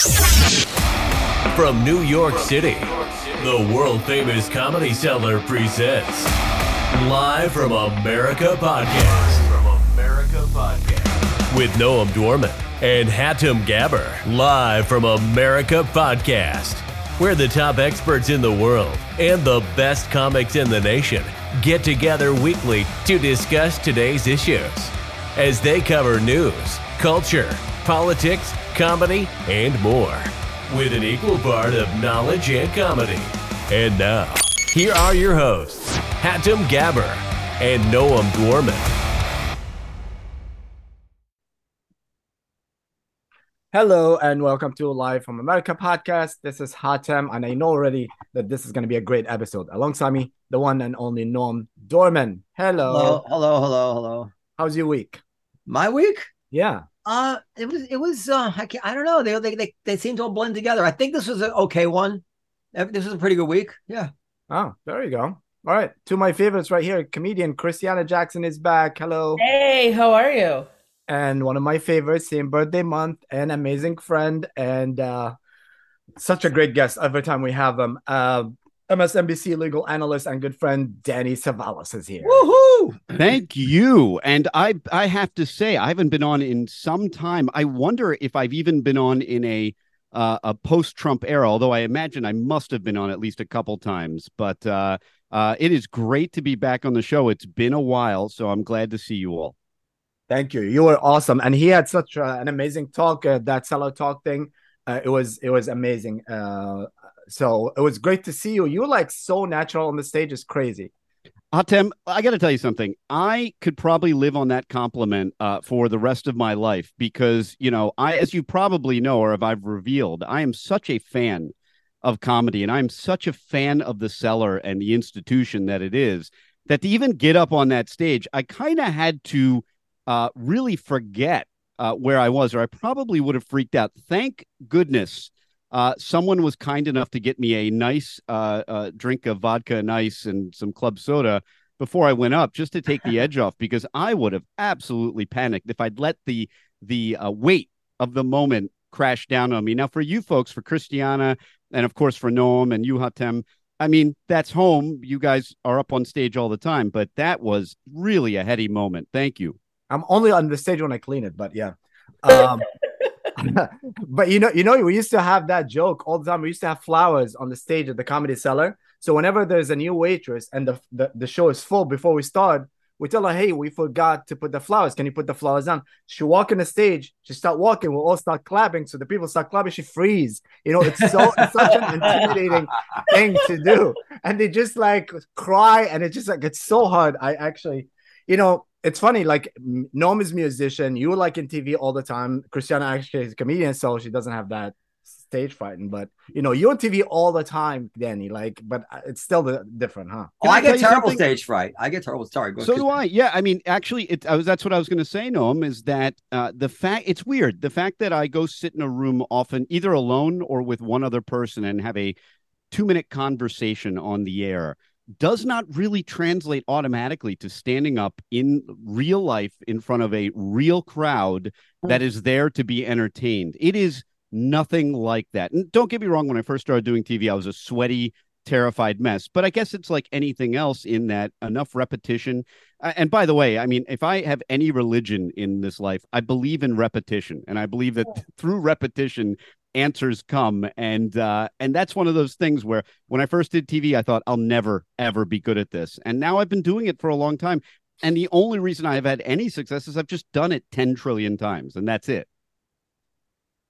From New York City, the world famous Comedy Cellar presents Live from America Podcast. From America Podcast. With Noam Dworman and Hatem Gaber. Live from America Podcast. Where the top experts in the world and the best comics in the nation get together weekly to discuss today's issues. As they cover news, culture, politics, comedy, and more with an equal part of knowledge and comedy. And now, here are your hosts, Hatem Gaber and Noam Dworman. Hello and welcome to Live from America podcast. This is Hatem, and I know already that this is going to be a great episode. Alongside me, the one and only Noam Dworman. Hello. Hello, hello, hello, hello. How's your week? My week? Yeah. Uh, it was, it was. Uh, I, can't, I don't know. They, they, they, they seem to all blend together. I think this was an okay one. This was a pretty good week. Yeah. Oh, there you go. All right, two of my favorites right here. Comedian Christiana Jackson is back. Hello. Hey, how are you? And one of my favorites, same birthday month, an amazing friend, and uh, such a great guest every time we have them. Uh, MSNBC legal analyst and good friend Danny Cevallos is here. Woohoo! Thank you. And I I have to say I haven't been on in some time. I wonder if I've even been on in a uh, a post Trump era, although I imagine I must have been on at least a couple times. But uh, uh, it is great to be back on the show. It's been a while, so I'm glad to see you all. Thank you. You were awesome, and he had such uh, an amazing talk. Uh, that cellar talk thing, uh, it was it was amazing. Uh, so it was great to see you. You were like so natural on the stage. It's crazy. Hatem, I got to tell you something. I could probably live on that compliment uh, for the rest of my life because, you know, I, as you probably know or if I've revealed, I am such a fan of comedy and I'm such a fan of the cellar and the institution that it is that to even get up on that stage, I kind of had to uh, really forget uh, where I was, or I probably would have freaked out. Thank goodness uh, someone was kind enough to get me a nice uh, uh, drink of vodka and ice and some club soda before I went up, just to take the edge off, because I would have absolutely panicked if I'd let the the uh, weight of the moment crash down on me. Now, for you folks, for Christiana, and of course for Noam and you, Hatem, I mean that's home. You guys are up on stage all the time, but that was really a heady moment. Thank you. I'm only on the stage when I clean it, but yeah. Um, but you know, you know, we used to have that joke all the time. We used to have flowers on the stage at the comedy cellar. So whenever there's a new waitress and the, the, the show is full before we start, we tell her, "Hey, we forgot to put the flowers. Can you put the flowers on?" She walk on the stage. She start walking. We'll all start clapping. So the people start clapping. She freeze. You know, it's so it's such an intimidating thing to do, and they just like cry, and it's just like it's so hard. I actually, you know, it's funny. Like Noam is musician. You were like in TV all the time. Christiana actually is a comedian, so she doesn't have that stage frighten. But you know, you're on TV all the time, Danny. Like, but it's still the, different, huh? Oh, I, I get terrible stage fright. I get terrible. Sorry. Go so do I. Yeah. I mean, actually, it. I was. That's what I was going to say. Noam is that uh, the fact. It's weird. The fact that I go sit in a room often, either alone or with one other person, and have a two minute conversation on the air does not really translate automatically to standing up in real life in front of a real crowd hmm. that is there to be entertained. It is nothing like that. And don't get me wrong, when I first started doing TV, I was a sweaty, terrified mess. But I guess it's like anything else in that enough repetition. And by the way, I mean, if I have any religion in this life, I believe in repetition. And I believe that through repetition, answers come. And uh and that's one of those things where when i first did tv i thought i'll never ever be good at this. And now i've been doing it for a long time. And the only reason i've had any success is i've just done it 10 trillion times and that's it.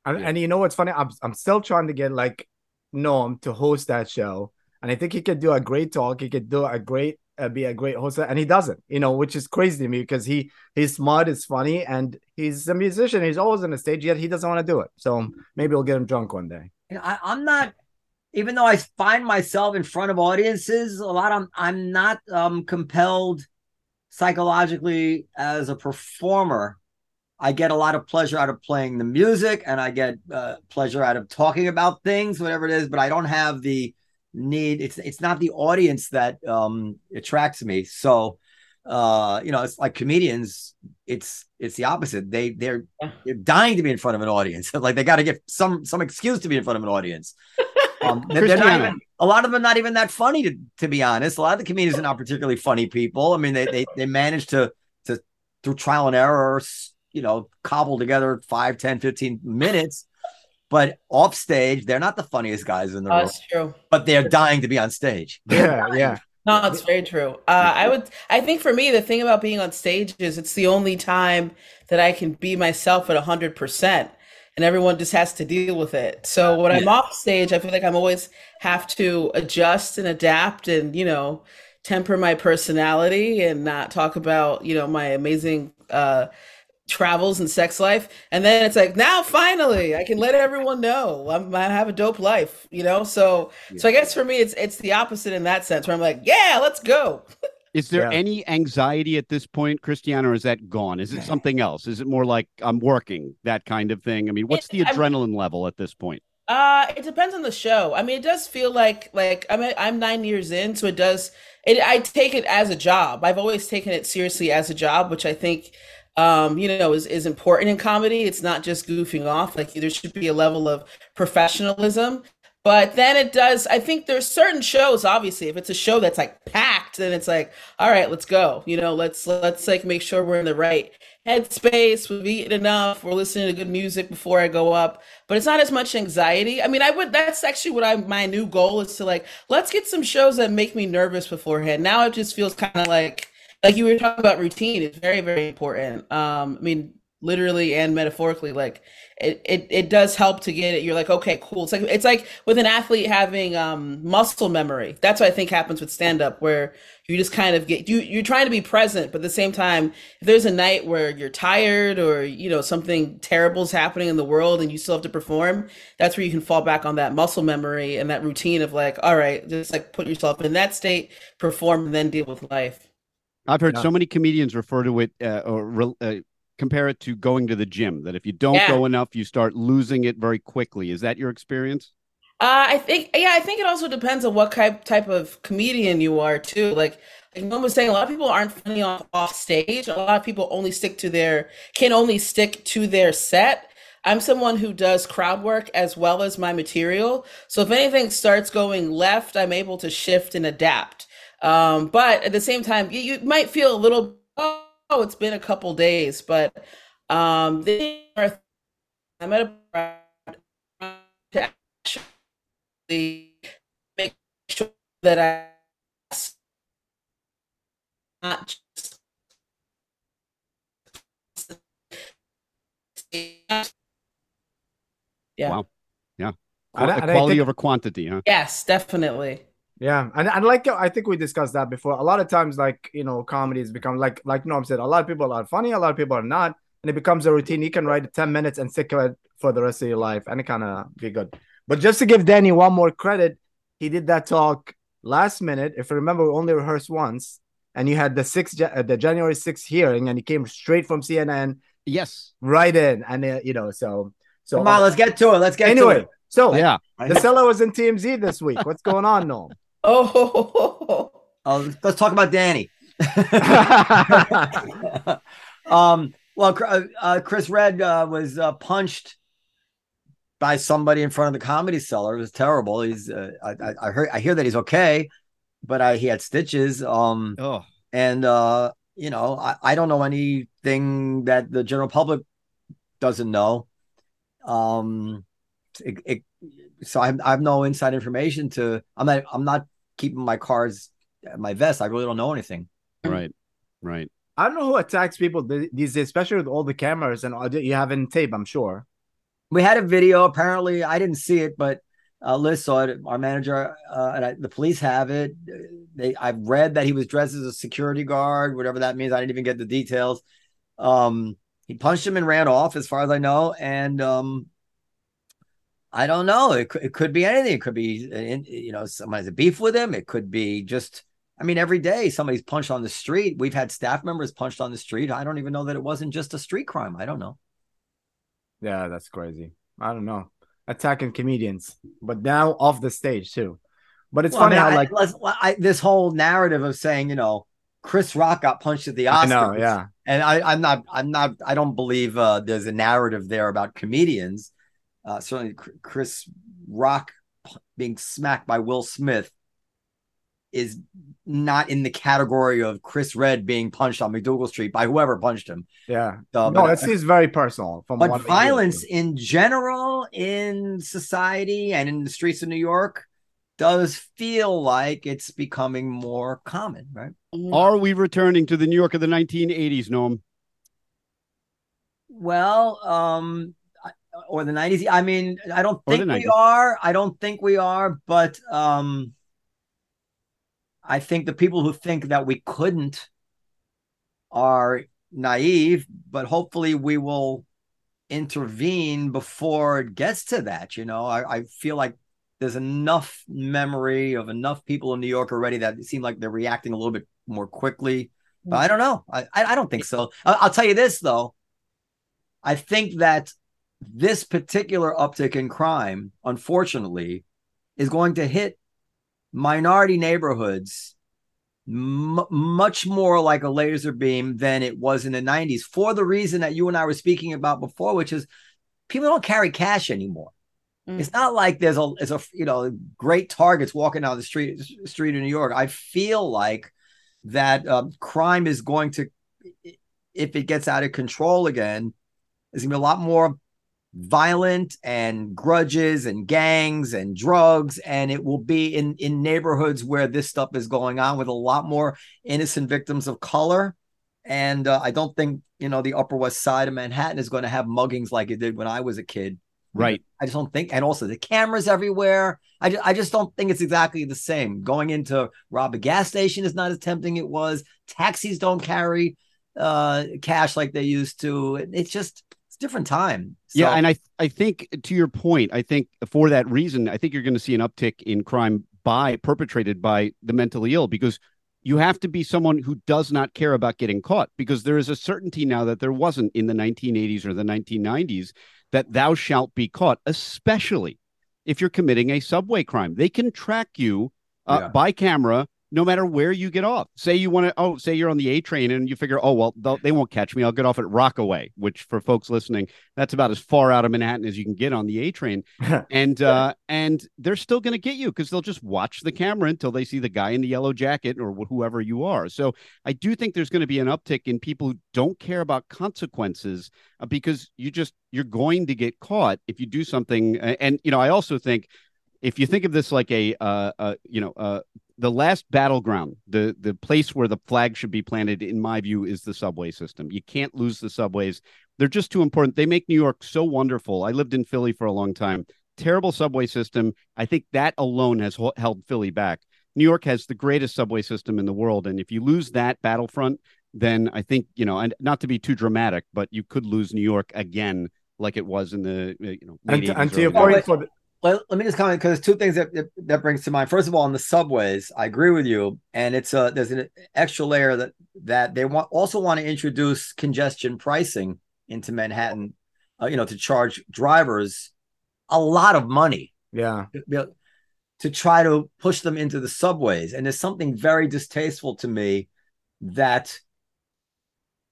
And, yeah. and you know what's funny? I'm, I'm still trying to get like Noam to host that show. And i think he could do a great talk. He could do a great uh, be a great host, and he doesn't. You know, which is crazy to me because he he's smart, is funny, and he's a musician. He's always on the stage, yet he doesn't want to do it. So maybe we'll get him drunk one day. I, I'm not even though I find myself in front of audiences a lot, I'm I'm not um, compelled psychologically as a performer. I get a lot of pleasure out of playing the music, and I get uh, pleasure out of talking about things, whatever it is. But I don't have the need it's it's not the audience that um attracts me so uh, you know, it's like comedians. It's it's the opposite. They they're Yeah. they're dying to be in front of an audience. like they got to get some some excuse to be in front of an audience. Um, they're, they're not even, a lot of them are not even that funny to to be honest. A lot of the comedians are not particularly funny people. I mean, they they they manage to to through trial and error, s- you know, cobble together 5, 10, 15 minutes. But off stage, they're not the funniest guys in the room, That's true. but they're dying to be on stage. Yeah, yeah. No, it's very true. Uh, I would. I think for me, the thing about being on stage is it's the only time that I can be myself at hundred percent, and everyone just has to deal with it. So when I'm off stage, I feel like I'm always have to adjust and adapt, and you know, temper my personality and not talk about you know my amazing uh, travels and sex life. And then it's like now finally I can let everyone know I'm, I have a dope life. You know, so so I guess for me, it's it's the opposite in that sense, where I'm like, yeah, let's go. Is there Yeah. any anxiety at this point, Christiana, or is that gone? Is it something else? Is it more like I'm working, that kind of thing? I mean, what's the I'm- adrenaline level at this point? Uh, it depends on the show. I mean, it does feel like like I'm I'm nine years in, so it does. It I take it as a job. I've always taken it seriously as a job, which I think, um, you know, is is important in comedy. It's not just goofing off. Like there should be a level of professionalism. But then it does. I think there's certain shows. Obviously, if it's a show that's like packed, then it's like, all right, let's go. You know, let's let's like make sure we're in the right headspace. We've eaten enough. We're listening to good music before I go up. But it's not as much anxiety. I mean, I would. That's actually what I my new goal is to like. Let's get some shows that make me nervous beforehand. Now it just feels kind of like like you were talking about routine. It's very very important. Um, I mean, literally and metaphorically, like it, it it does help to get it. You're like, okay, cool. It's like it's like with an athlete having um muscle memory. That's what I think happens with stand up, where you just kind of get you you're trying to be present, but at the same time, if there's a night where you're tired or you know something terrible's happening in the world and you still have to perform, that's where you can fall back on that muscle memory and that routine of like, all right, just like put yourself in that state, perform, and then deal with life. I've heard so many comedians refer to it uh, or uh, compare it to going to the gym. That if you don't Yeah. go enough, you start losing it very quickly. Is that your experience? Uh, I think, yeah, I think it also depends on what type type of comedian you are too. Like, like Noam was saying, a lot of people aren't funny off off stage. A lot of people only stick to their can only stick to their set. I'm someone who does crowd work as well as my material. So if anything starts going left, I'm able to shift and adapt. Um, but at the same time, you, you might feel a little, oh, it's been a couple days, but um, they are, I'm at a to actually make sure that I not just yeah. Wow. Yeah. And I- Qu- and I quality over quantity, huh? Yes, definitely. Yeah, and and like I think we discussed that before. A lot of times, like you know, comedies become like like Noam said. A lot of people are funny, a lot of people are not, and it becomes a routine. You can write it ten minutes and stick to it for the rest of your life, and it kind of be good. But just to give Danny one more credit, he did that talk last minute. If you remember, we only rehearsed once, and you had the six uh, the January sixth hearing, and he came straight from CNN Yes. right in, and uh, you know, so so Come on, let's get to it. Let's get to anyway. it. So Yeah. the cellar was in TMZ this week. What's going on, Noam? Oh, Uh, let's talk about Danny. um, well, uh, uh, Chris Redd uh, was uh, punched by somebody in front of the comedy cellar. It was terrible. He's uh, I, I, I heard I hear that he's okay, but I, he had stitches. Um, Oh, and uh, you know I, I don't know anything that the general public doesn't know. Um, it, it, so I, I have no inside information to. I'm not. I'm not keeping my cards my vest. I really don't know anything. right. Right. I don't know who attacks people these days, especially with all the cameras and all that you have in tape. I'm sure. We had a video. Apparently, I didn't see it, but uh, Liz saw it. Our manager uh, and I, the police have it. They, I've read that he was dressed as a security guard, whatever that means. I didn't even get the details. Um, he punched him and ran off, as far as I know. And um, I don't know. It could, it could be anything. It could be, you know, someone has a beef with him. It could be just. I mean, every day somebody's punched on the street. We've had staff members punched on the street. I don't even know that it wasn't just a street crime. I don't know. Yeah, that's crazy. I don't know. Attacking comedians, but now off the stage too. But it's Well, I funny mean, how I- like I, this whole narrative of saying, you know, Chris Rock got punched at the Oscars. I know, yeah. And I, I'm not, I'm not, I don't believe uh, there's a narrative there about comedians. Uh, certainly, Chris Rock being smacked by Will Smith is not in the category of Chris Redd being punched on MacDougal Street by whoever punched him. Yeah. So, no, it seems very personal. From but violence in general in society and in the streets of New York does feel like it's becoming more common, right? Mm-hmm. Are we returning to the New York of the 1980s, Noam? Well, um, or the 90s. I mean, I don't think we are. I don't think we are, but um I think the people who think that we couldn't are naive, but hopefully we will intervene before it gets to that. You know, I, I feel like there's enough memory of enough people in New York already that it seem like they're reacting a little bit more quickly. But I don't know. I, I don't think so. I'll tell you this though. I think that this particular uptick in crime, unfortunately, is going to hit minority neighborhoods m- much more like a laser beam than it was in the 90s for the reason that you and I were speaking about before, which is people don't carry cash anymore. Mm. It's not like there's a there's a you know great targets walking down the street street in New York. I feel like that um, crime is going to, if it gets out of control again, there's gonna be a lot more violent and grudges and gangs and drugs and it will be in in neighborhoods where this stuff is going on with a lot more innocent victims of color. And uh, i don't think you know the upper west side of manhattan is going to have muggings like it did when i was a kid. Right. I just don't think and also the cameras everywhere. I just, I just don't think it's exactly the same. Going into rob a gas station is not as tempting it was. Taxis don't carry uh cash like they used to. It's just different time. So. Yeah, and I I think to your point, I think for that reason, I think you're going to see an uptick in crime by perpetrated by the mentally ill because you have to be someone who does not care about getting caught because there is a certainty now that there wasn't in the 1980s or the 1990s that thou shalt be caught, especially if you're committing a subway crime. They can track you uh, yeah. by camera no matter where you get off. Say you want to, oh, say you're on the A train and you figure, oh, well, they won't catch me. I'll get off at Rockaway, which for folks listening, that's about as far out of Manhattan as you can get on the A train. and, uh, and they're still going to get you because they'll just watch the camera until they see the guy in the yellow jacket or whoever you are. So I do think there's going to be an uptick in people who don't care about consequences uh, because you just, you're going to get caught if you do something. And, you know, I also think if you think of this like a, uh, uh you know, uh, the last battleground, the the place where the flag should be planted, in my view, is the subway system. You can't lose the subways; they're just too important. They make New York so wonderful. I lived in Philly for a long time. Terrible subway system. I think that alone has held Philly back. New York has the greatest subway system in the world, and if you lose that battlefront, then I think you know, and not to be too dramatic, but you could lose New York again, like it was in the uh, you know. and to, and to your point, for the, let, let me just comment because two things that, that, that brings to mind. First of all, on the subways, I agree with you, and it's a there's an extra layer that that they want also want to introduce congestion pricing into Manhattan, uh, you know, to charge drivers a lot of money. Yeah. To, to try to push them into the subways, and there's something very distasteful to me that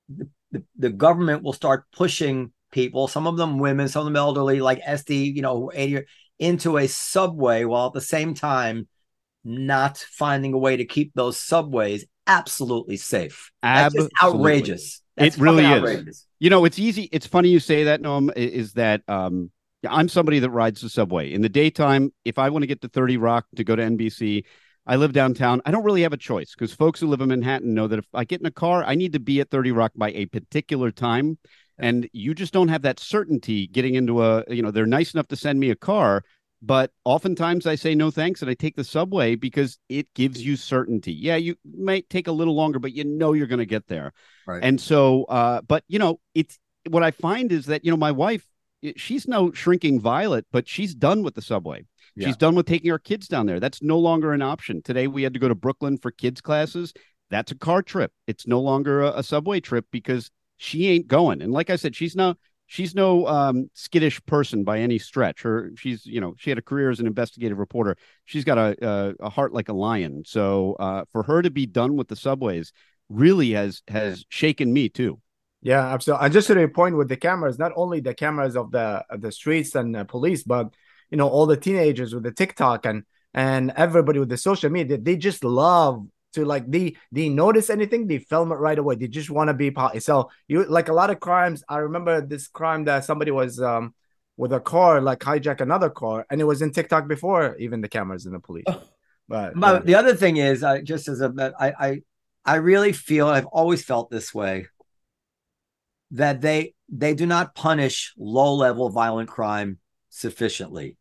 the, the, the government will start pushing people, some of them women, some of them elderly, like SD, you know, 80 into a subway while at the same time not finding a way to keep those subways absolutely safe. That's just outrageous. That's it really outrageous. is. You know, it's easy. It's funny you say that, Noam, is that um, I'm somebody that rides the subway. In the daytime, if I want to get to 30 Rock to go to NBC, I live downtown. I don't really have a choice because folks who live in Manhattan know that if I get in a car, I need to be at 30 Rock by a particular time and you just don't have that certainty getting into a you know they're nice enough to send me a car but oftentimes i say no thanks and i take the subway because it gives you certainty. Yeah you might take a little longer but you know you're going to get there. Right. and so uh but you know it's what i find is that you know my wife she's no shrinking violet but she's done with the subway. Yeah. she's done with taking our kids down there. That's no longer an option. Today we had to go to brooklyn for kids classes. That's a car trip. It's no longer a, a subway trip because she ain't going. And like I said, she's no she's no um, skittish person by any stretch. Her she's you know she had a career as an investigative reporter. She's got a a, a heart like a lion. So uh, for her to be done with the subways, really has has shaken me too. Yeah, absolutely. And just to the point with the cameras, not only the cameras of the of the streets and the police, but you know all the teenagers with the TikTok and and everybody with the social media, they just love to like they they notice anything, they film it right away. They just want to be part. So you like a lot of crimes. I remember this crime that somebody was um with a car like hijack another car, and it was in TikTok before even the cameras and the police. But, but the other thing is, I just as a, I, I, I really feel I've always felt this way that they they do not punish low level violent crime sufficiently.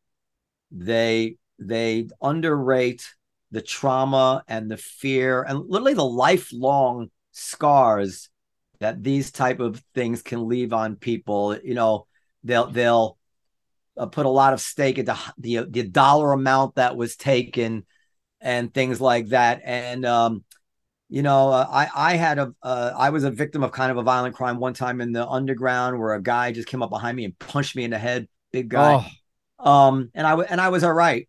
They they underrate the trauma and the fear and literally the lifelong scars that these type of things can leave on people. You know, they'll they'll uh, put a lot of stake into the the dollar amount that was taken and things like that. And um, you know, uh, I I had a uh, I was a victim of kind of a violent crime one time in the underground where a guy just came up behind me and punched me in the head, big guy. Oh. Um, and I and I was all right,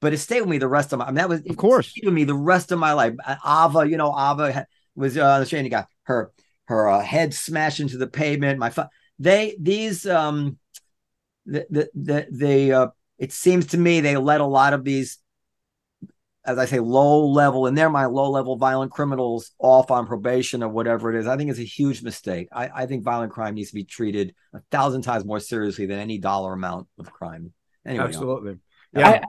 but it stayed with me the rest of my. I mean, that was of course with me the rest of my life. Ava, you know, Ava was uh, the training guy. Her her uh, head smashed into the pavement. My fu- they these um the the the they uh it seems to me they let a lot of these as I say, low level, and they're my low level violent criminals off on probation or whatever it is, I think it's a huge mistake. I, I think violent crime needs to be treated a thousand times more seriously than any dollar amount of crime. Anyway, absolutely. Yeah. I,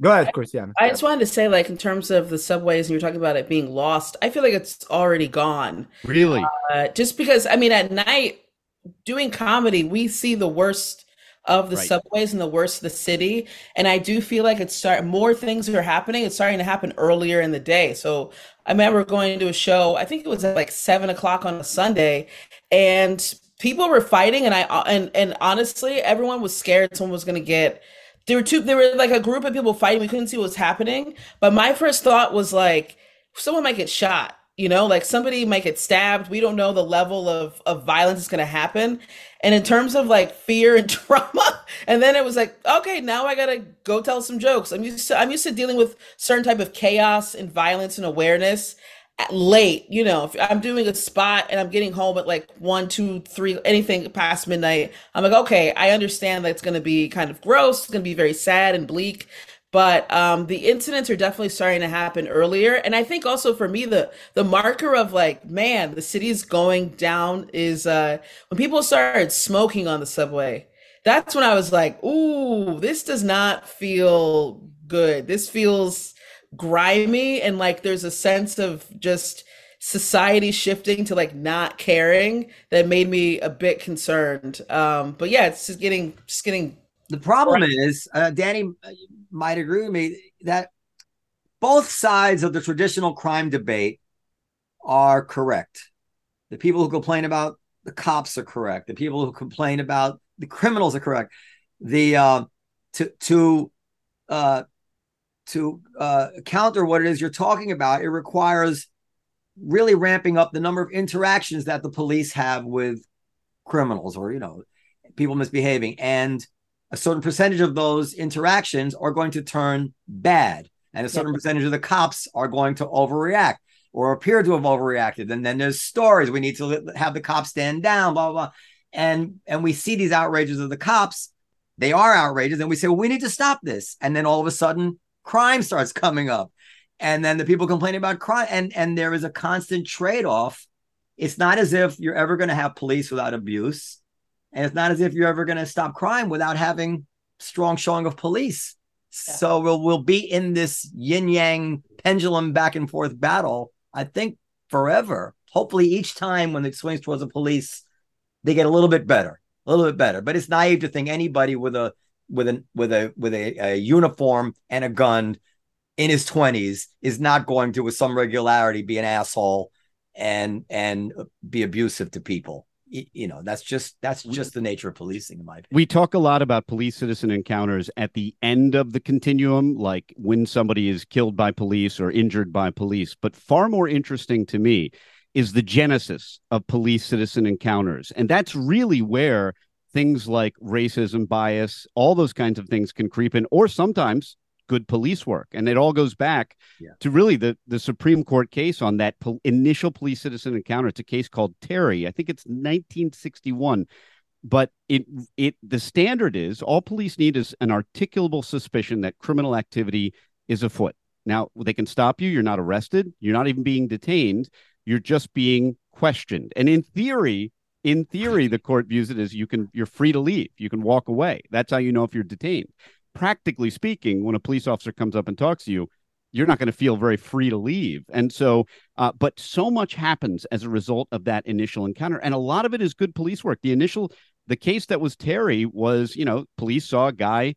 Go ahead, Christian. I just wanted to say, like, in terms of the subways, and you're talking about it being lost, I feel like it's already gone. Really? Uh, just because, I mean, at night, doing comedy, we see the worst of the right. subways and the worst of the city. And I do feel like it's start more things are happening. It's starting to happen earlier in the day. So I remember going to a show, I think it was at like seven o'clock on a Sunday, and people were fighting and I and and honestly, everyone was scared someone was gonna get there were two there were like a group of people fighting. We couldn't see what was happening. But my first thought was like someone might get shot you know? Like somebody might get stabbed. We don't know the level of of violence that's going to happen. And in terms of like fear and trauma and then it was like okay now i gotta go tell some jokes. I'm used to i'm used to dealing with certain type of chaos and violence and awareness late you know if i'm doing a spot and i'm getting home at like one two three anything past midnight i'm like okay i understand that it's going to be kind of gross it's going to be very sad and bleak but um, the incidents are definitely starting to happen earlier and i think also for me the the marker of like man the city's going down is uh, when people started smoking on the subway that's when i was like ooh this does not feel good. This feels grimy and like there's a sense of just society shifting to like not caring that made me a bit concerned um but yeah it's just getting just getting the problem right. is uh, danny might agree with me that both sides of the traditional crime debate are correct. The people who complain about the cops are correct. The people who complain about the criminals are correct. The uh, to to uh, to uh, counter what it is you're talking about, it requires really ramping up the number of interactions that the police have with criminals or you know people misbehaving and a certain percentage of those interactions are going to turn bad, and a certain yeah. percentage of the cops are going to overreact or appear to have overreacted. And then there's stories we need to have the cops stand down, blah blah blah. And and we see these outrages of the cops. They are outrageous, and we say, well, we need to stop this. And then all of a sudden, crime starts coming up, and then the people complaining about crime, and and there is a constant trade off. It's not as if you're ever going to have police without abuse and it's not as if you're ever going to stop crime without having strong showing of police. Yeah. So we'll we'll be in this yin yang pendulum back and forth battle. I think forever. Hopefully, each time when it swings towards the police, they get a little bit better, a little bit better. But it's naive to think anybody with a with a with a with a, a uniform and a gun in his twenties is not going to, with some regularity, be an asshole and and be abusive to people. You know that's just that's just the nature of policing in my opinion. We talk a lot about police citizen encounters at the end of the continuum like when somebody is killed by police or injured by police. But far more interesting to me is the genesis of police citizen encounters. And that's really where things like racism bias all those kinds of things can creep in or sometimes good police work. And it all goes back Yeah. to really the, the Supreme Court case on that pol- initial police citizen encounter. It's a case called Terry. I think it's 1961. But it it the standard is all police need is an articulable suspicion that criminal activity is afoot. Now they can stop you. You're not arrested. You're not even being detained. You're just being questioned. And in theory, in theory, the court views it as you can you're free to leave. You can walk away. That's how you know if you're detained. Practically speaking, when a police officer comes up and talks to you, you're not going to feel very free to leave. And so, uh, but so much happens as a result of that initial encounter, and a lot of it is good police work. The initial, the case that was Terry was, you know, police saw a guy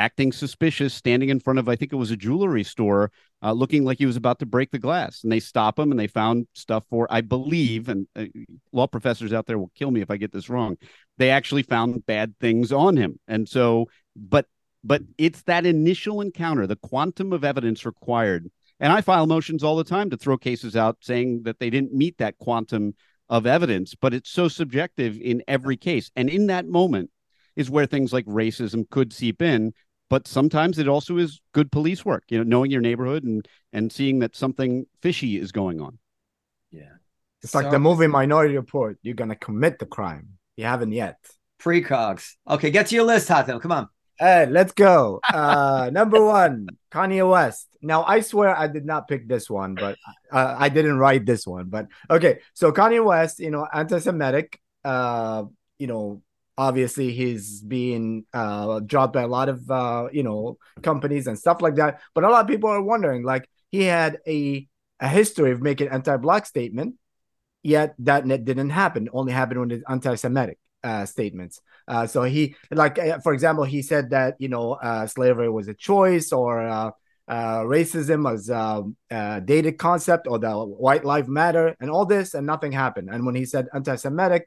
acting suspicious, standing in front of, I think it was a jewelry store, uh, looking like he was about to break the glass. And they stop him and they found stuff for, I believe, and uh, law professors out there will kill me if I get this wrong. They actually found bad things on him. And so, but, but it's that initial encounter, the quantum of evidence required. And I file motions all the time to throw cases out saying that they didn't meet that quantum of evidence, but it's so subjective in every case. And in that moment is where things like racism could seep in but sometimes it also is good police work you know knowing your neighborhood and and seeing that something fishy is going on Yeah. It's like the movie Minority Report. You're gonna commit the crime. You haven't yet. Precogs. Okay, get to your list, Hatem. Come on. Hey, let's go. Uh, number one, Kanye West. Now, I swear I did not pick this one, but uh, I didn't write this one. But okay, so Kanye West, you know, anti-Semitic. Uh, you know, obviously he's being uh dropped by a lot of uh, you know, companies and stuff like that. But a lot of people are wondering, like, he had a a history of making anti-black statement, yet that ne- didn't happen. Only happened when it's anti-Semitic uh, statements. Uh, so he, like, uh, for example, he said that you know uh, slavery was a choice, or racism was uh, a dated concept, or the white life matter, and all this, and nothing happened. And when he said anti-Semitic,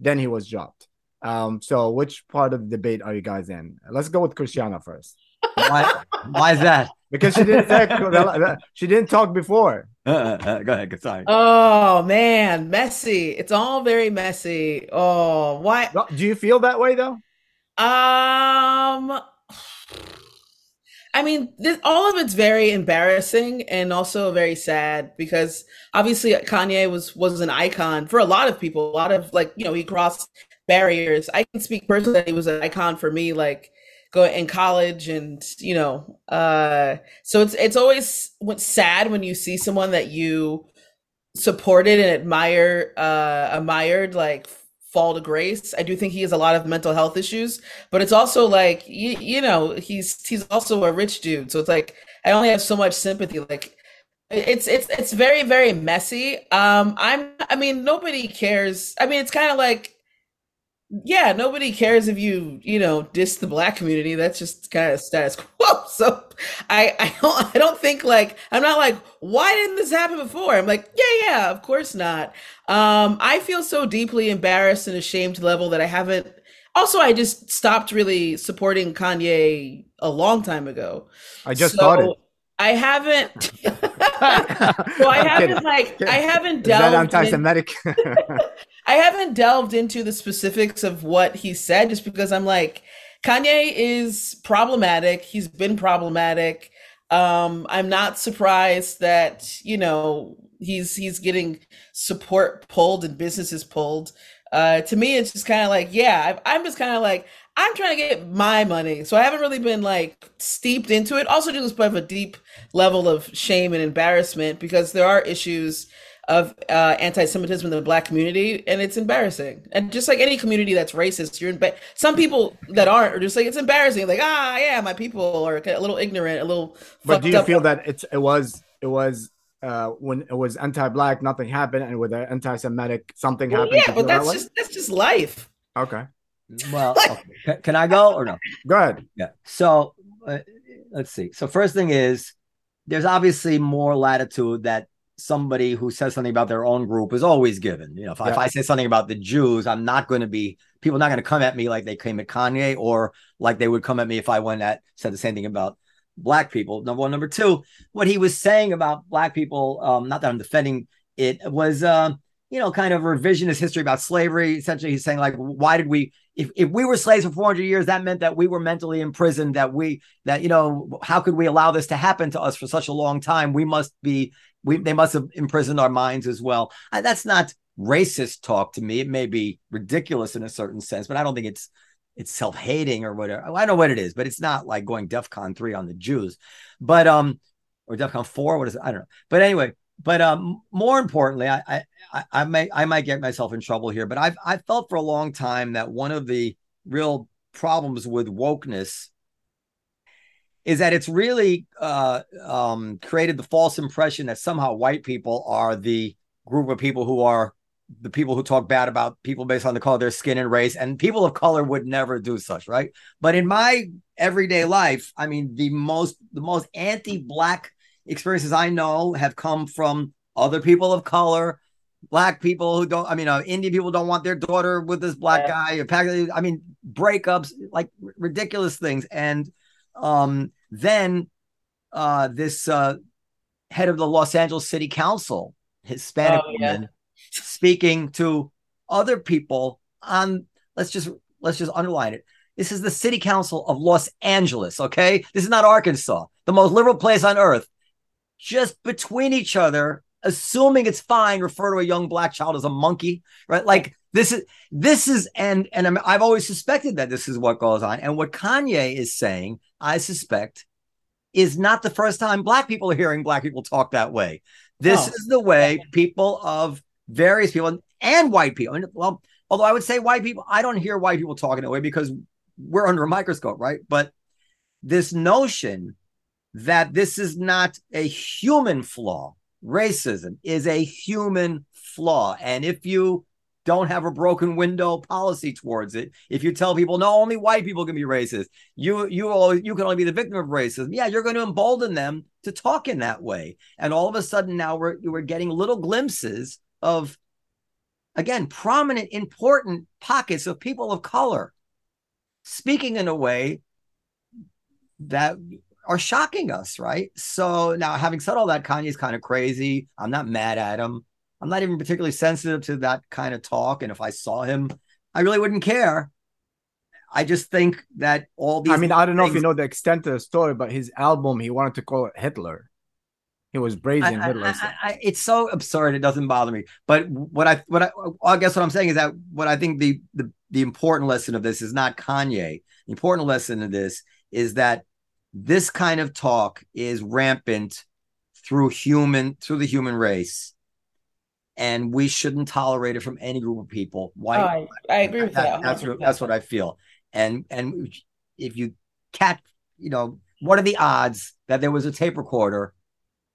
then he was dropped. Um, so which part of the debate are you guys in? Let's go with Christiana first Why, why is that? because she didn't say, she didn't talk before. Uh, uh, go ahead. Sorry. Oh man, messy. It's all very messy. Oh, why? Do you feel that way though? Um, I mean, this, all of it's very embarrassing and also very sad because obviously Kanye was was an icon for a lot of people. A lot of like you know he crossed barriers. I can speak personally he was an icon for me. Like going in college and you know uh so it's it's always what's sad when you see someone that you supported and admire uh admired like fall to grace i do think he has a lot of mental health issues but it's also like you, you know he's he's also a rich dude so it's like i only have so much sympathy like it's it's it's very very messy um i'm i mean nobody cares i mean it's kind of like yeah, nobody cares if you, you know, diss the black community. That's just kind of status quo. So I, I don't, I don't think like, I'm not like, why didn't this happen before? I'm like, yeah, yeah, of course not. Um, I feel so deeply embarrassed and ashamed level that I haven't, also, I just stopped really supporting Kanye a long time ago. I just So, started. I haven't, so I I'm haven't kidding. like, I haven't Is delved in- anti-Semitic? I haven't delved into the specifics of what he said just because I'm like, Kanye is problematic. He's been problematic. Um, I'm not surprised that, you know, he's he's getting support pulled and businesses pulled. Uh, to me, it's just kind of like, yeah, I, I'm just kind of like, I'm trying to get my money. So I haven't really been like steeped into it. Also, just have a deep level of shame and embarrassment because there are issues of uh, anti-Semitism in the black community, and it's embarrassing. And just like any community that's racist, you're in. But some people that aren't are just like it's embarrassing. Like ah, yeah, my people are a little ignorant, a little. but do you up. feel that it's it was it was uh when it was anti-black nothing happened and with the anti-Semitic something Well, happened? yeah, but that's just that's just life. okay. Well, okay. Can- can I go or no? Go ahead. Yeah. So uh, let's see. So first thing is, there's obviously more latitude that somebody who says something about their own group is always given. You know, if, I if I say something about the Jews, I'm not going to be people are not going to come at me like they came at Kanye or like they would come at me if I went at said the same thing about black people. Number one, number two, what he was saying about black people. Um, not that I'm defending it was. Uh, you know, kind of revisionist history about slavery. Essentially, he's saying like, why did we? If, if we were slaves for 400 years, that meant that we were mentally imprisoned. That we that you know, how could we allow this to happen to us for such a long time? We must be. We they must have imprisoned our minds as well. That's not racist talk to me. It may be ridiculous in a certain sense, but I don't think it's it's self-hating or whatever. I don't know what it is, but it's not like going DEFCON three on the Jews. But um, or DEFCON four. What is it? I don't know. But anyway, but um, more importantly, I, I I may I might get myself in trouble here, but I've I felt for a long time that one of the real problems with wokeness is that it's really uh, um, created the false impression that somehow white people are the group of people who are the people who talk bad about people based on the color of their skin and race, and people of color would never do such, right? But in my everyday life, I mean, the most the most anti-black experiences I know have come from other people of color, black people who don't. I mean, uh, Indian people don't want their daughter with this black yeah. guy. I mean, breakups, like r- ridiculous things, and um, then uh, this uh, head of the Los Angeles City Council, Hispanic oh, yeah. woman, speaking to other people on. Let's just let's just underline it. This is the city council of Los Angeles, okay? This is not Arkansas, the most liberal place on earth just between each other, assuming it's fine, refer to a young black child as a monkey, right? Like this is this is and and i have always suspected that this is what goes on. And what Kanye is saying, I suspect, is not the first time black people are hearing black people talk that way. This oh. is the way people of various people and white people. And well, although I would say white people, I don't hear white people talking that way because we're under a microscope, right? But this notion that this is not a human flaw. Racism is a human flaw. And if you don't have a broken window policy towards it, if you tell people no, only white people can be racist, you you always you can only be the victim of racism. Yeah, you're going to embolden them to talk in that way. And all of a sudden now we're we're getting little glimpses of again prominent, important pockets of people of color speaking in a way that are shocking us, right? So now, having said all that, Kanye's kind of crazy. I'm not mad at him. I'm not even particularly sensitive to that kind of talk. And if I saw him, I really wouldn't care. I just think that all these. I mean, I don't know if you know the extent of the story, but his album, he wanted to call it Hitler. He was brazen I, Hitler. I, I, it's so absurd; it doesn't bother me. But what I, what I, I guess what I'm saying is that what I think the the the important lesson of this is not Kanye. The important lesson of this is that this kind of talk is rampant through human through the human race. And we shouldn't tolerate it from any group of people. White oh, I, I, agree with that, that. that's what, that's what i feel. And and if you cat you know what are the odds that there was a tape recorder?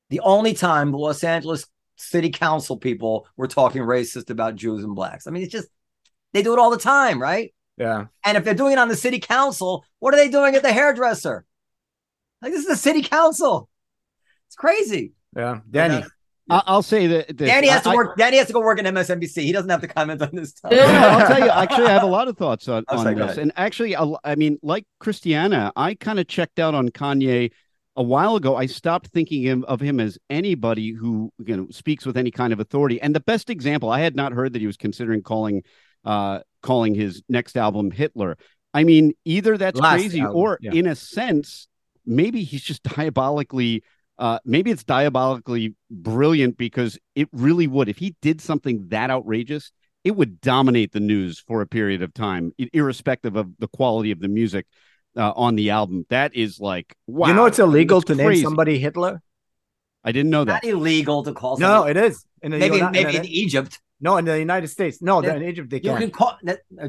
The only time the los angeles city council people were talking racist about jews and blacks. I mean it's just they do it all the time right? Yeah. And if they're doing it on the city council what are they doing at the hairdresser like this is the city council. It's crazy. Yeah, Danny. I'll say that this. Danny has to work. I, Danny has to go work in MSNBC. He doesn't have to comment on this. Stuff. Yeah, I'll tell you. Actually, I have a lot of thoughts on, on this. And actually, I mean, like Christiana, I kind of checked out on Kanye a while ago. I stopped thinking of him as anybody who you know speaks with any kind of authority. And the best example, I had not heard that he was considering calling uh, calling his next album Hitler. I mean, either that's Last crazy, album, or yeah. in a sense, maybe he's just diabolically uh, maybe it's diabolically brilliant because it really would. If he did something that outrageous, it would dominate the news for a period of time, irrespective of the quality of the music uh, on the album. That is like wow. You know, it's illegal to crazy. name somebody Hitler. I didn't know that. Not illegal to call. Somebody. No, it is. In the, maybe maybe in, in Egypt. No, in the United States. No, in Egypt they can. You can call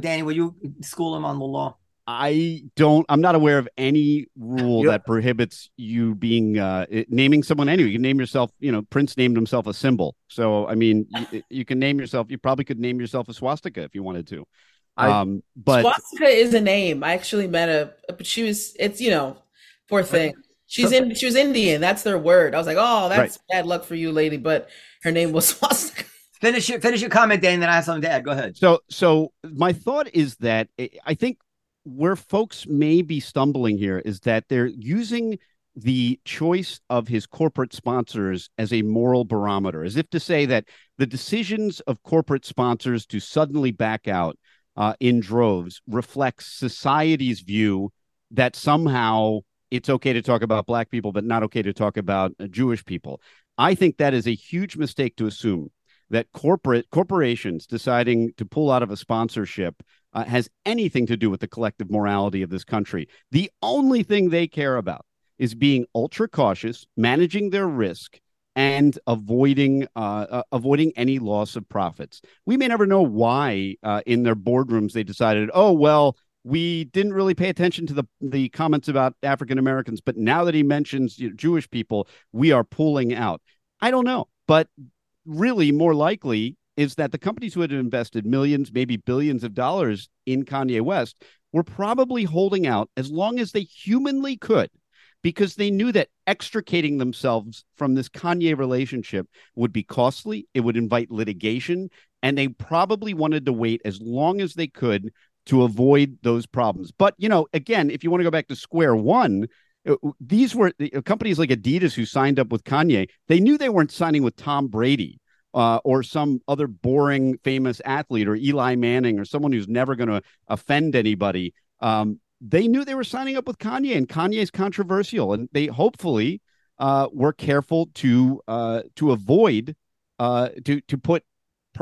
Danny. Will you school him on the law? I don't. I'm not aware of any rule that prohibits you being uh, naming someone anyway. You can name yourself. You know, Prince named himself a symbol. So I mean, you, you, can name yourself. You probably could name yourself a swastika if you wanted to. Um, but swastika is a name. I actually met a, but she was. It's you know, poor thing. She's in. She was Indian. That's their word. I was like, oh, that's right. bad luck for you, lady. But her name was swastika. Finish your finish your comment, Dan. Then I have something to add. Go ahead. So, so my thought is that I think where folks may be stumbling here is that they're using the choice of his corporate sponsors as a moral barometer, as if to say that the decisions of corporate sponsors to suddenly back out uh, in droves reflects society's view that somehow it's okay to talk about black people, but not okay to talk about uh, Jewish people. I think that is a huge mistake to assume that corporate corporations deciding to pull out of a sponsorship uh, has anything to do with the collective morality of this country. The only thing they care about is being ultra cautious, managing their risk, and avoiding uh, uh, avoiding any loss of profits. We may never know why uh, in their boardrooms they decided, oh well, we didn't really pay attention to the the comments about African Americans, but now that he mentions you know, Jewish people, we are pulling out. I don't know, but really more likely is that the companies who had invested millions, maybe billions of dollars in Kanye West were probably holding out as long as they humanly could because they knew that extricating themselves from this Kanye relationship would be costly, it would invite litigation, and they probably wanted to wait as long as they could to avoid those problems. But, you know, again, if you want to go back to square one, uh, these were uh, companies like Adidas who signed up with Kanye. They knew they weren't signing with Tom Brady uh, or some other boring famous athlete or Eli Manning or someone who's never going to offend anybody. Um, they knew they were signing up with Kanye, and Kanye is controversial, and they hopefully uh, were careful to uh, to avoid uh, to to put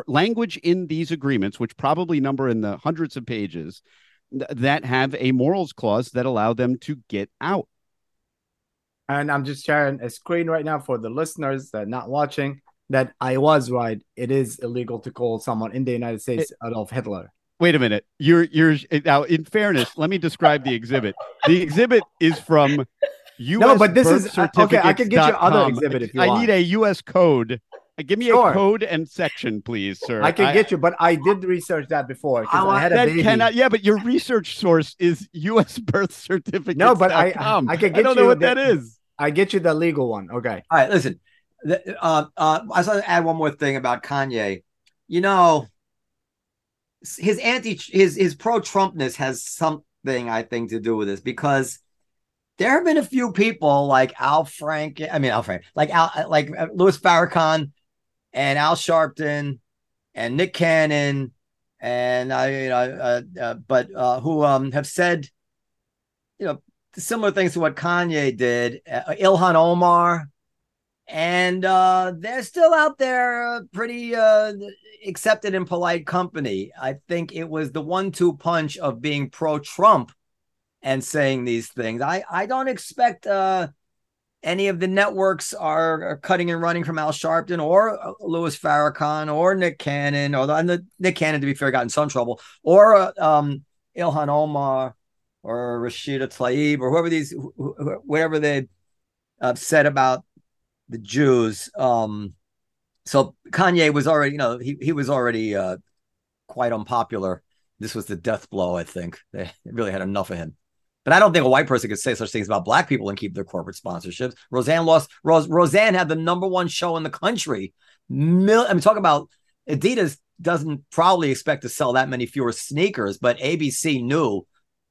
language in these agreements, which probably number in the hundreds of pages, th- that have a morals clause that allow them to get out. And I'm just sharing a screen right now for the listeners that not watching that I was right. It is illegal to call someone in the United States it, Adolf Hitler. Wait a minute. You're you're now in fairness, let me describe the exhibit. The exhibit is from US No, but this is okay. I can get you other exhibit if you I want. need a US code uh, give me sure. a code and section, please, sir. I can I, get you, but I did research that before because I, I, had a that baby. Cannot, yeah, but your research source is U.S. birth certificate. No, but I, I can get I don't you know what the, that is. I get you the legal one. Okay. All right. Listen, the, uh, uh, I just want to add one more thing about Kanye. You know, his anti, his his pro Trumpness has something I think to do with this because there have been a few people like Al Frank. I mean, Al Frank, like Al, like uh, Louis Farrakhan and Al Sharpton and Nick Cannon and I, you know, uh, uh, but uh, who um, have said, you know, similar things to what Kanye did. Uh, Ilhan Omar, and uh, they're still out there, uh, pretty uh, accepted in polite company. I think it was the one-two punch of being pro-Trump and saying these things. I I don't expect uh any of the networks are, cutting and running from Al Sharpton or uh, Louis Farrakhan or Nick Cannon, or the, Nick Cannon, to be fair, got in some trouble, or uh, um, Ilhan Omar or Rashida Tlaib or whoever these, whatever they uh, said about the Jews. Um, so Kanye was already, you know, he, he was already uh, quite unpopular. This was the death blow, I think. They really had enough of him. But I don't think a white person could say such things about black people and keep their corporate sponsorships. Roseanne lost. Rose, Roseanne had the number one show in the country. Mil, I mean, talk about Adidas doesn't probably expect to sell that many fewer sneakers, but ABC knew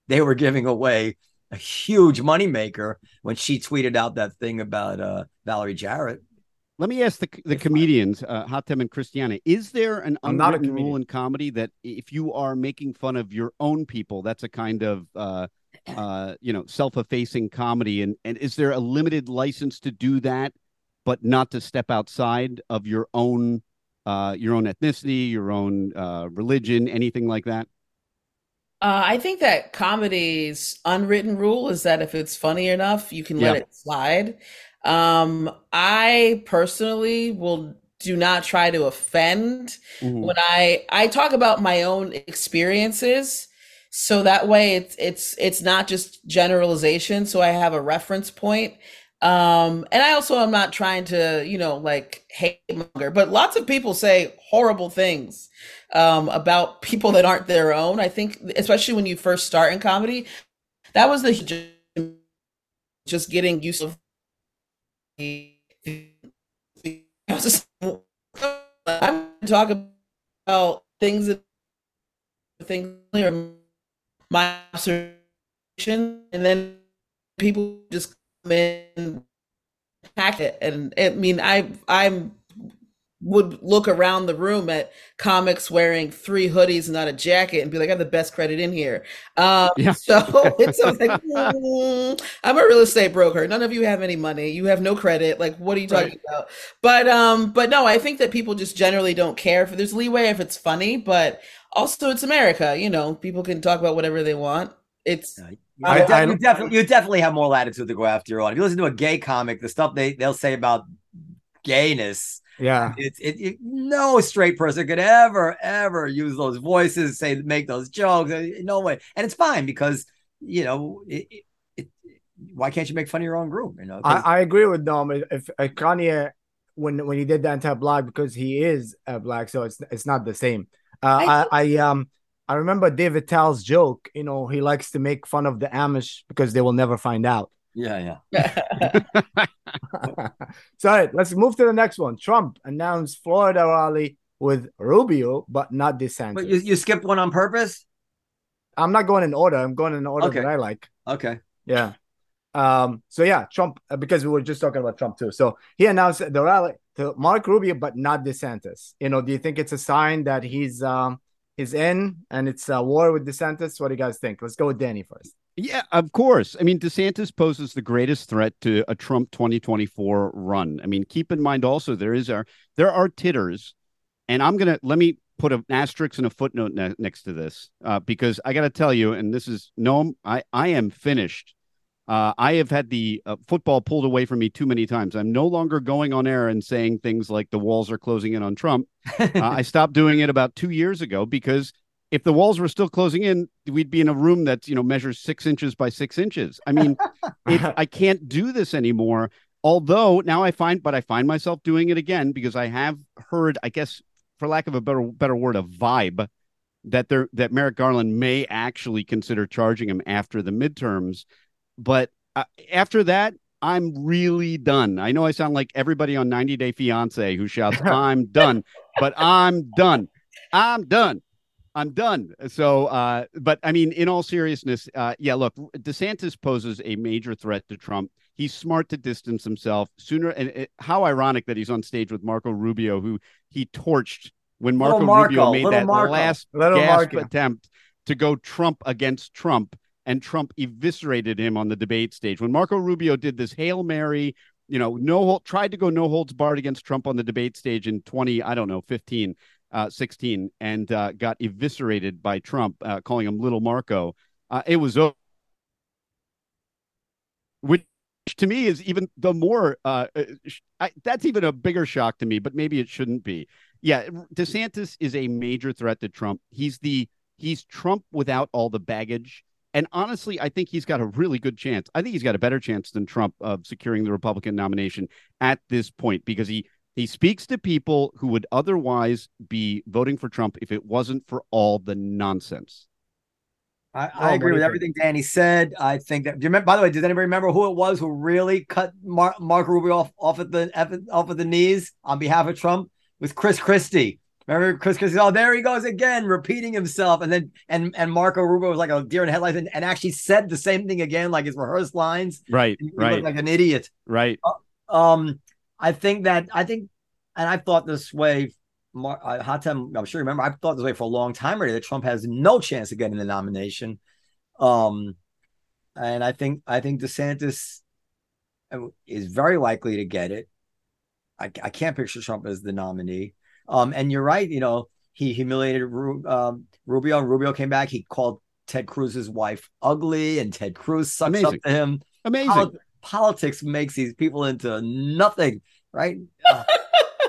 they were giving away a huge moneymaker when she tweeted out that thing about uh, Valerie Jarrett. Let me ask the the comedians, uh, Hatem and Christiana, is there an unwritten rule in comedy that if you are making fun of your own people, that's a kind of uh, uh, you know, self-effacing comedy, and and is there a limited license to do that, but not to step outside of your own uh, your own ethnicity, your own uh, religion, anything like that? Uh, I think that comedy's unwritten rule is that if it's funny enough, you can let it slide. Um, I personally will do not try to offend mm-hmm. when I I talk about my own experiences. So that way it's it's it's not just generalization. So i have a reference point. Um and i also am not trying to you know like hate monger but lots of people say horrible things um about people that aren't their own i think especially when you first start in comedy that was the just getting used to i'm talking about things that things are my observation, and then people just come in hack it. and I mean I I'm would look around the room at comics wearing three hoodies and not a jacket and be like, I have the best credit in here. Um, yeah. So it's like, mm, I'm a real estate broker. None of you have any money. You have no credit. Like, what are you talking right. about? But, um, but no, I think that people just generally don't care if there's leeway if it's funny, but also it's America. You know, people can talk about whatever they want. It's, I, I, you, definitely, you definitely have more latitude to go after your own. If you listen to a gay comic, the stuff they, they'll say about gayness yeah, it's it, it, no straight person could ever ever use those voices, say make those jokes. Uh, no way, and it's fine because you know it, it, why can't you make fun of your own group? You know, I, I, agree with Dom. If, if Kanye when when he did the anti-black because he is a black, so it's it's not the same. Uh, I, I um I remember David Attell's joke. You know, he likes to make fun of the Amish because they will never find out. Yeah, yeah. so let's move to the next one. Trump announced Florida rally with Rubio, but not DeSantis. But you, you skipped one on purpose? I'm not going in order. I'm going in order okay. that I like. Okay. Yeah. Um, so yeah, Trump uh, because we were just talking about Trump too. So he announced the rally to Mark Rubio, but not DeSantis. You know, do you think it's a sign that he's um he's in and it's a war with DeSantis? What do you guys think? Let's go with Danny first. Yeah, of course. I mean, DeSantis poses the greatest threat to a Trump 2024 run. I mean, keep in mind also there is our there are titters, and I'm gonna let me put an asterisk and a footnote ne- next to this uh, because I got to tell you, and this is no, I I am finished. Uh, I have had the uh, football pulled away from me too many times. I'm no longer going on air and saying things like the walls are closing in on Trump. Uh, I stopped doing it about two years ago because if the walls were still closing in, we'd be in a room that you know measures six inches by six inches. I mean, it, I can't do this anymore. Although now I find, but I find myself doing it again because I have heard, I guess, for lack of a better better word, a vibe that there that Merrick Garland may actually consider charging him after the midterms. But uh, after that, I'm really done. I know I sound like everybody on 90 Day Fiance who shouts, "I'm done," but I'm done. I'm done. I'm done. So, uh, but I mean, in all seriousness, uh, yeah, look, DeSantis poses a major threat to Trump. He's smart to distance himself sooner. And it, how ironic that he's on stage with Marco Rubio, who he torched when Marco, Marco Rubio made that Marco. last gasp attempt to go Trump against Trump, and Trump eviscerated him on the debate stage. When Marco Rubio did this Hail Mary, you know, no tried to go no holds barred against Trump on the debate stage in 20, I don't know, 15 uh, 16 and uh, got eviscerated by Trump, uh, calling him Little Marco. Uh, it was over. which to me is even the more uh, uh, I, that's even a bigger shock to me, but maybe it shouldn't be. Yeah, DeSantis is a major threat to Trump. He's the he's Trump without all the baggage. And honestly, I think he's got a really good chance. I think he's got a better chance than Trump of securing the Republican nomination at this point because he he speaks to people who would otherwise be voting for Trump if it wasn't for all the nonsense. I, I oh, agree with everything Danny said. I think that. Do you remember? By the way, does anybody remember who it was who really cut Mark, Mark Rubio off off at the off at the knees on behalf of Trump? It was Chris Christie. Remember Chris Christie? Oh, there he goes again, repeating himself. And then and and Marco Rubio was like a deer in headlights and, and actually said the same thing again, like his rehearsed lines. Right, right. Like an idiot. Right. Uh, um, I think that I think, and I've thought this way. Hot time, I'm sure you remember. I've thought this way for a long time already that Trump has no chance of getting the nomination. Um, and I think I think DeSantis uh, is very likely to get it. I, I can't picture Trump as the nominee. Um, and you're right. You know, he humiliated um, Rubio, and Rubio came back. He called Ted Cruz's wife ugly, and Ted Cruz sucks Amazing. up to him. Amazing politics makes these people into nothing, right?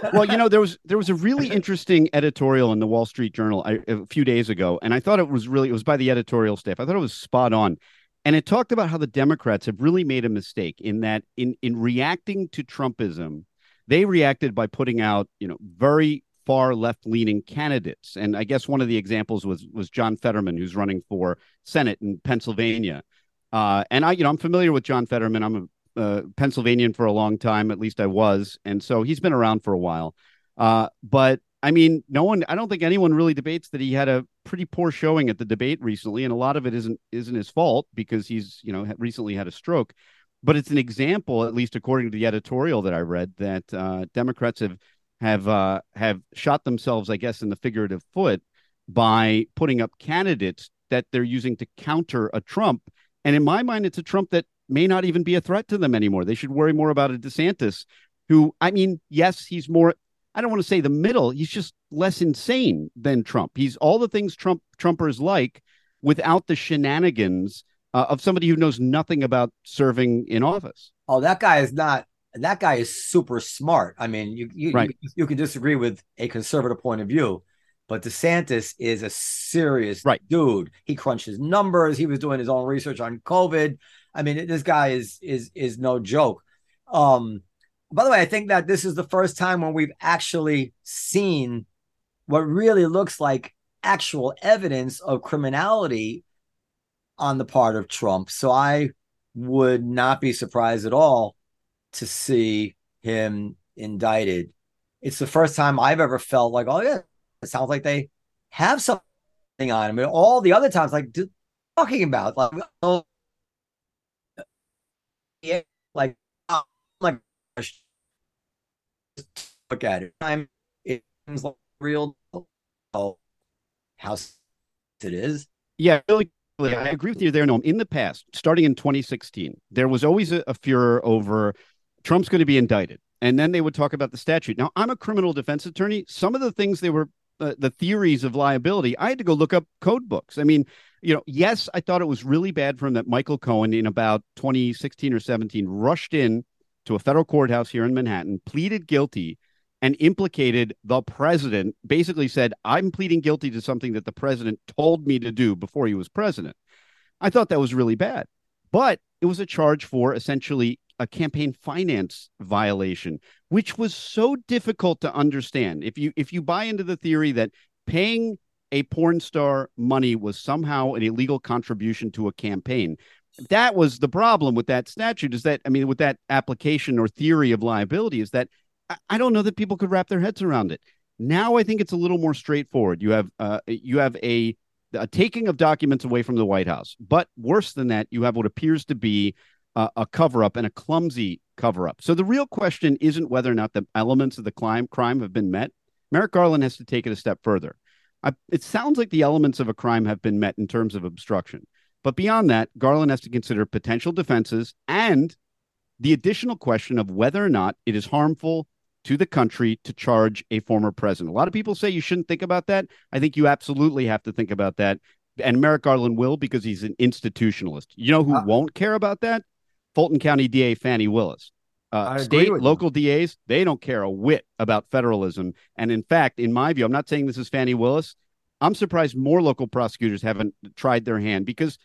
Uh, well, you know, there was there was a really interesting editorial in the Wall Street Journal a few days ago, and I thought it was really it was by the editorial staff. I thought it was spot on, and it talked about how the Democrats have really made a mistake in that in in reacting to Trumpism, they reacted by putting out you know very far left leaning candidates, and I guess one of the examples was was John Fetterman, who's running for Senate in Pennsylvania. Uh, and I, you know, I'm familiar with John Fetterman. I'm a Pennsylvanian for a long time, at least I was, and so he's been around for a while. Uh, but I mean, no one. I don't think anyone really debates that he had a pretty poor showing at the debate recently, and a lot of it isn't isn't his fault because he's you know recently had a stroke. but it's an example, at least according to the editorial that I read, that uh, Democrats have have uh, have shot themselves, I guess, in the figurative foot by putting up candidates that they're using to counter a Trump. And in my mind, it's a Trump that may not even be a threat to them anymore. They should worry more about a DeSantis, who, I mean, yes, he's more. I don't want to say the middle. He's just less insane than Trump. He's all the things Trump Trumpers like, without the shenanigans uh, of somebody who knows nothing about serving in office. Oh, that guy is not. That guy is super smart. I mean, you you, right. you, you can disagree with a conservative point of view, but DeSantis is a serious right. dude. He crunches numbers. He was doing his own research on COVID. I mean, this guy is is is no joke. Um, by the way, I think that this is the first time when we've actually seen what really looks like actual evidence of criminality on the part of Trump. So I would not be surprised at all to see him indicted. It's the first time I've ever felt like, oh yeah, it sounds like they have something on him. Mean, all the other times, like talking about, like, oh, yeah, like, oh, like, look at it. I'm, it seems like real. Oh, how it is. Yeah, really I agree with you there, Noam. In the past, starting in 2016, there was always a, a furor over Trump's going to be indicted. And then they would talk about the statute. Now, I'm a criminal defense attorney. Some of the things they were, uh, the theories of liability, I had to go look up code books. I mean, you know, yes, I thought it was really bad for him that Michael Cohen in about 2016 or 17 rushed in to a federal courthouse here in Manhattan, pleaded guilty and implicated the president, basically said, I'm pleading guilty to something that the president told me to do before he was president. I thought that was really bad. But it was a charge for essentially a campaign finance violation, which was so difficult to understand. If you if you buy into the theory that paying a porn star money was somehow an illegal contribution to a campaign, that was the problem with that statute is that I mean with that application or theory of liability is that I don't know that people could wrap their heads around it. Now I think it's a little more straightforward. You have uh, you have a, a taking of documents away from the White House, but worse than that, you have what appears to be uh, a cover up and a clumsy cover up. So the real question isn't whether or not the elements of the crime crime have been met. Merrick Garland has to take it a step further. I, it sounds like the elements of a crime have been met in terms of obstruction, but beyond that, Garland has to consider potential defenses and the additional question of whether or not it is harmful to the country to charge a former president. A lot of people say you shouldn't think about that. I think you absolutely have to think about that. And Merrick Garland will because he's an institutionalist. You know who uh, won't care about that? Fulton County DA Fani Willis. Uh, state, local you. DAs, they don't care a whit about federalism. And in fact, in my view, I'm not saying this is Fani Willis. I'm surprised more local prosecutors haven't tried their hand because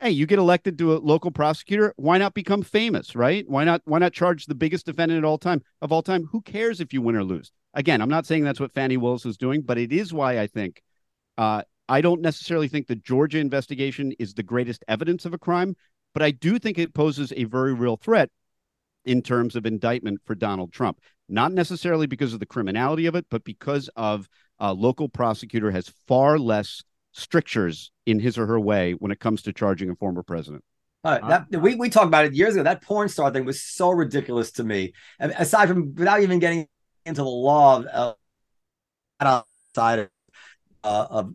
hey, you get elected to a local prosecutor, why not become famous, right? Why not why not charge the biggest defendant at all time of all time? Who cares if you win or lose? Again, I'm not saying that's what Fani Willis is doing, but it is why I think uh, I don't necessarily think the Georgia investigation is the greatest evidence of a crime, but I do think it poses a very real threat in terms of indictment for Donald Trump. Not necessarily because of the criminality of it, but because of a local prosecutor has far less strictures in his or her way when it comes to charging a former president. Uh, that we we talked about it years ago. That porn star thing was so ridiculous to me. aside from without even getting into the law of uh, side of, uh, of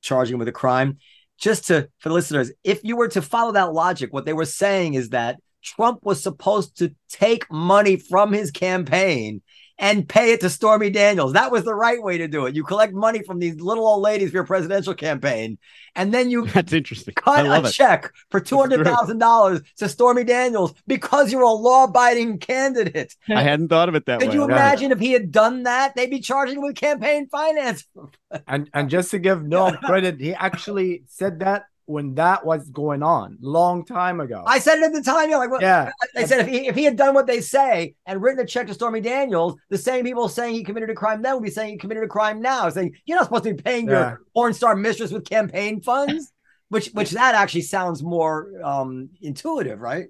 charging with a crime, just to for the listeners, if you were to follow that logic, what they were saying is that Trump was supposed to take money from his campaign and pay it to Stormy Daniels. That was the right way to do it. You collect money from these little old ladies for your presidential campaign, and then you that's interesting. Cut a it. check for two hundred thousand dollars to Stormy Daniels because you're a law-abiding candidate. I hadn't thought of it that Could way. Could you imagine if he had done that? They'd be charging him with campaign finance. and and just to give Noam credit, he actually said that when that was going on long time ago. I said it at the time. Yeah, like yeah. They said if he if he had done what they say and written a check to Stormy Daniels, the same people saying he committed a crime then would be saying he committed a crime now, saying you're not supposed to be paying yeah. your porn star mistress with campaign funds. which which that actually sounds more um intuitive, right?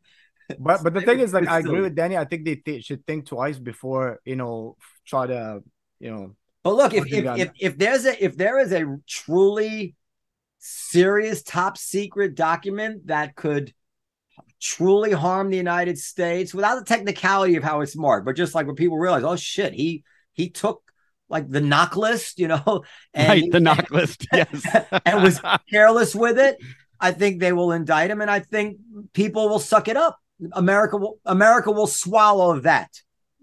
But but the thing is, like, I agree with Danny. I think they th- should think twice before you know try to you know. But look, if if, if if there's a if there is a truly serious top secret document that could truly harm the United States without the technicality of how it's marked, but just like when people realize, oh shit, he he took like the knock list, you know, and right, the knock list, yes, and was careless with it. I think they will indict him, and I think people will suck it up. America will America will swallow that.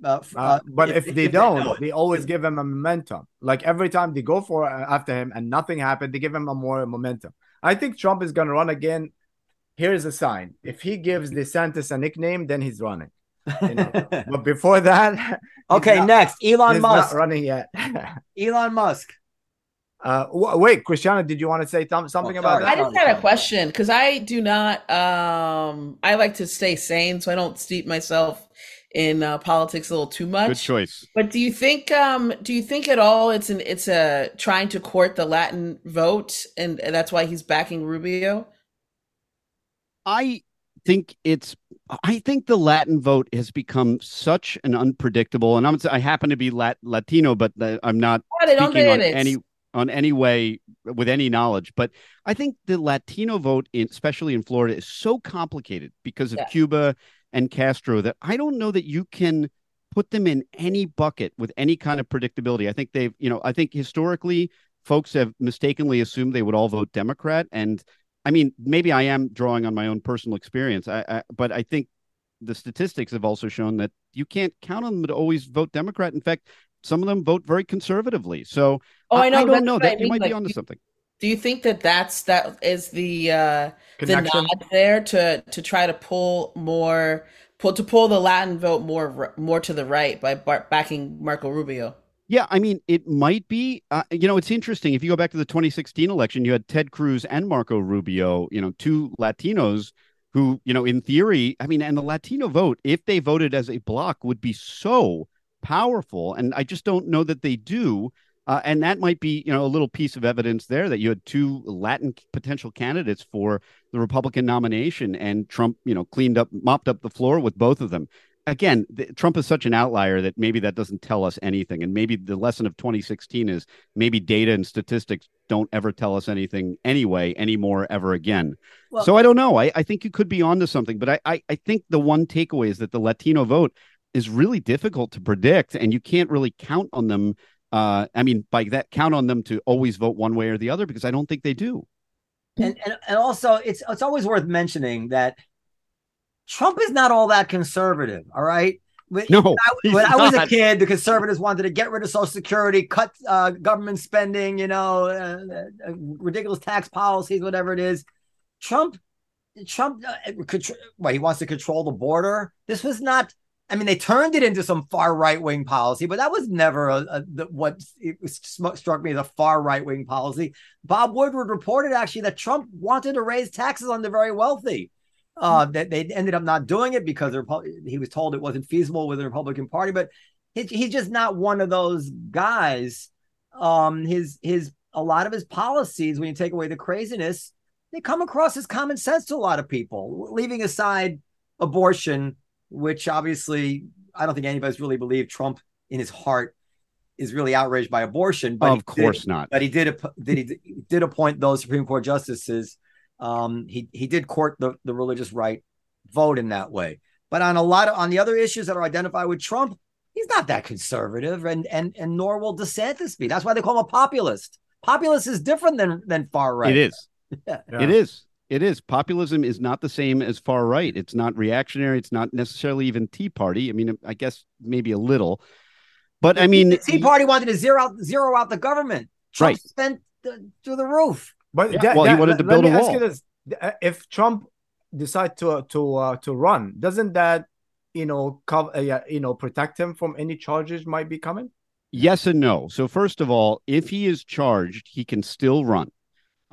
Uh, uh, uh but if, if they if don't, they, they always give him a momentum. Like every time they go for uh, after him and nothing happened, they give him a more momentum. I think Trump is going to run again. Here's a sign: if he gives DeSantis a nickname, then he's running. You know? but before that, okay. Not, next, Elon Musk running yet. Elon Musk. Uh, wait, Christiana, did you want to say th- something oh, about that? I just had a question because I do not. Um, I like to stay sane, so I don't steep myself in uh, politics a little too much. Good choice. But do you think? Um, do you think at all it's an it's a trying to court the Latin vote, and, and that's why he's backing Rubio? I think it's I think the Latin vote has become such an unpredictable, and I'm I happen to be Lat- Latino, but I'm not speaking on any on any way with any knowledge. But I think the Latino vote, in, especially in Florida, is so complicated because of yeah. Cuba and Castro that I don't know that you can put them in any bucket with any kind of predictability. I think they've, you know, I think historically folks have mistakenly assumed they would all vote Democrat, and I mean, maybe I am drawing on my own personal experience, I, I, but I think the statistics have also shown that you can't count on them to always vote Democrat. In fact, some of them vote very conservatively. So oh, I, know, I don't know that I mean. you might like, be onto something. Do you think that that's that is the uh, the nod there to to try to pull more pull to pull the Latin vote more more to the right by backing Marco Rubio? Yeah, I mean, it might be. Uh, you know, it's interesting. If you go back to the 2016 election, you had Ted Cruz and Marco Rubio. You know, two Latinos who, you know, in theory, I mean, and the Latino vote, if they voted as a bloc, would be so powerful. And I just don't know that they do. Uh, and that might be, you know, a little piece of evidence there that you had two Latin potential candidates for the Republican nomination, and Trump, you know, cleaned up, mopped up the floor with both of them again, the, Trump is such an outlier that maybe that doesn't tell us anything. And maybe the lesson of 2016 is maybe data and statistics don't ever tell us anything anyway anymore ever again. Well, so I don't know. I, I think you could be onto something, but I, I, I think the one takeaway is that the Latino vote is really difficult to predict, and you can't really count on them. Uh, I mean, by that, count on them to always vote one way or the other because I don't think they do. And and, and also, it's it's always worth mentioning that Trump is not all that conservative. All right. When, no, I, when I was a kid, the conservatives wanted to get rid of Social Security, cut uh, government spending, you know, uh, uh, ridiculous tax policies, whatever it is. Trump, Trump, uh, contr- well, he wants to control the border. This was not. I mean, they turned it into some far right wing policy, but that was never a, a, the, what struck me as a far right wing policy. Bob Woodward reported actually that Trump wanted to raise taxes on the very wealthy. Uh, that they ended up not doing it because he was told it wasn't feasible with the Republican Party. But he, he's just not one of those guys. Um, his his a lot of his policies, when you take away the craziness, they come across as common sense to a lot of people. Leaving aside abortion, which obviously I don't think anybody's really believed Trump in his heart is really outraged by abortion. But of course did, not. But he did did he did appoint those Supreme Court justices um, he he did court the, the religious right vote in that way. But on a lot of on the other issues that are identified with Trump, he's not that conservative, and and and nor will DeSantis be. That's why they call him a populist. Populist is different than than far right. It is. yeah. It is. It is. Populism is not the same as far right. It's not reactionary. It's not necessarily even Tea Party. I mean, I guess maybe a little, but I mean, the Tea Party wanted to zero out zero out the government. Trump right. spent the, through the roof. But yeah. that, well, that, he wanted to build a wall. This, uh, if Trump decide to to uh, to run, doesn't that you know cover uh, you know protect him from any charges might be coming? Yes and no. So first of all, if he is charged, he can still run.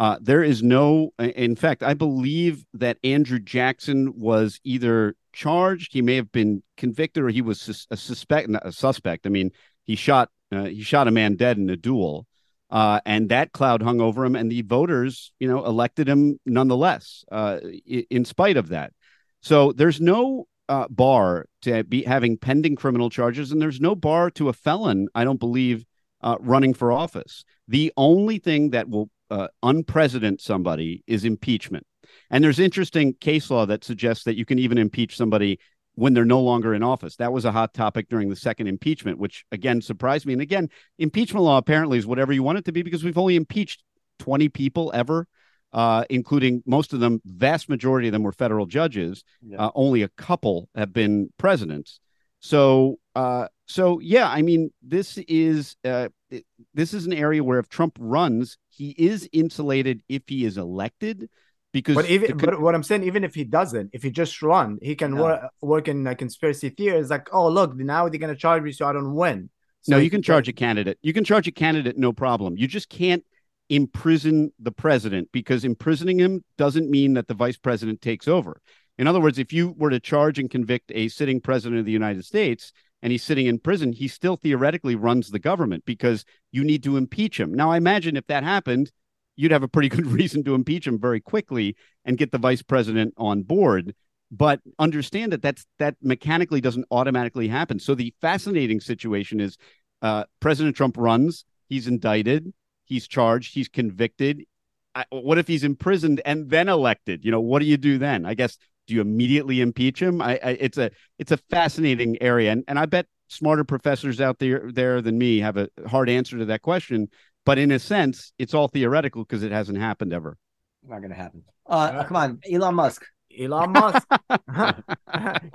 Uh, there is no, in fact, I believe that Andrew Jackson was either charged, he may have been convicted, or he was sus- a suspect. A suspect. I mean, he shot uh, he shot a man dead in a duel. Uh, and that cloud hung over him, and the voters, you know, elected him nonetheless, uh, in spite of that. So there's no uh, bar to be having pending criminal charges, and there's no bar to a felon, I don't believe, uh, running for office. The only thing that will uh, unpresident somebody is impeachment. And there's interesting case law that suggests that you can even impeach somebody when they're no longer in office. That was a hot topic during the second impeachment, which again surprised me. And again, impeachment law apparently is whatever you want it to be because we've only impeached 20 people ever, uh, including most of them, vast majority of them were federal judges. Yeah. Uh, only a couple have been presidents. So, uh, so yeah, I mean, this is uh, it- this is an area where if Trump runs, he is insulated if he is elected, because But even the but what I'm saying, even if he doesn't, if he just run, he can Yeah. work work in a conspiracy theory. It's like, oh look, now they're gonna charge me so I don't win. So no, you can charge a candidate. You can charge a candidate, no problem. You just can't imprison the president because imprisoning him doesn't mean that the vice president takes over. In other words, if you were to charge and convict a sitting president of the United States and he's sitting in prison, he still theoretically runs the government because you need to impeach him. Now, I imagine if that happened, you'd have a pretty good reason to impeach him very quickly and get the vice president on board. But understand that that's that mechanically doesn't automatically happen. So the fascinating situation is uh, President Trump runs, he's indicted, he's charged, he's convicted. I, what if he's imprisoned and then elected? You know, what do you do then? I guess do you immediately impeach him? I, I it's a it's a fascinating area, and and I bet smarter professors out there there than me have a hard answer to that question. But in a sense, it's all theoretical because it hasn't happened ever. Not gonna happen. Uh, come on, Elon Musk. Elon Musk.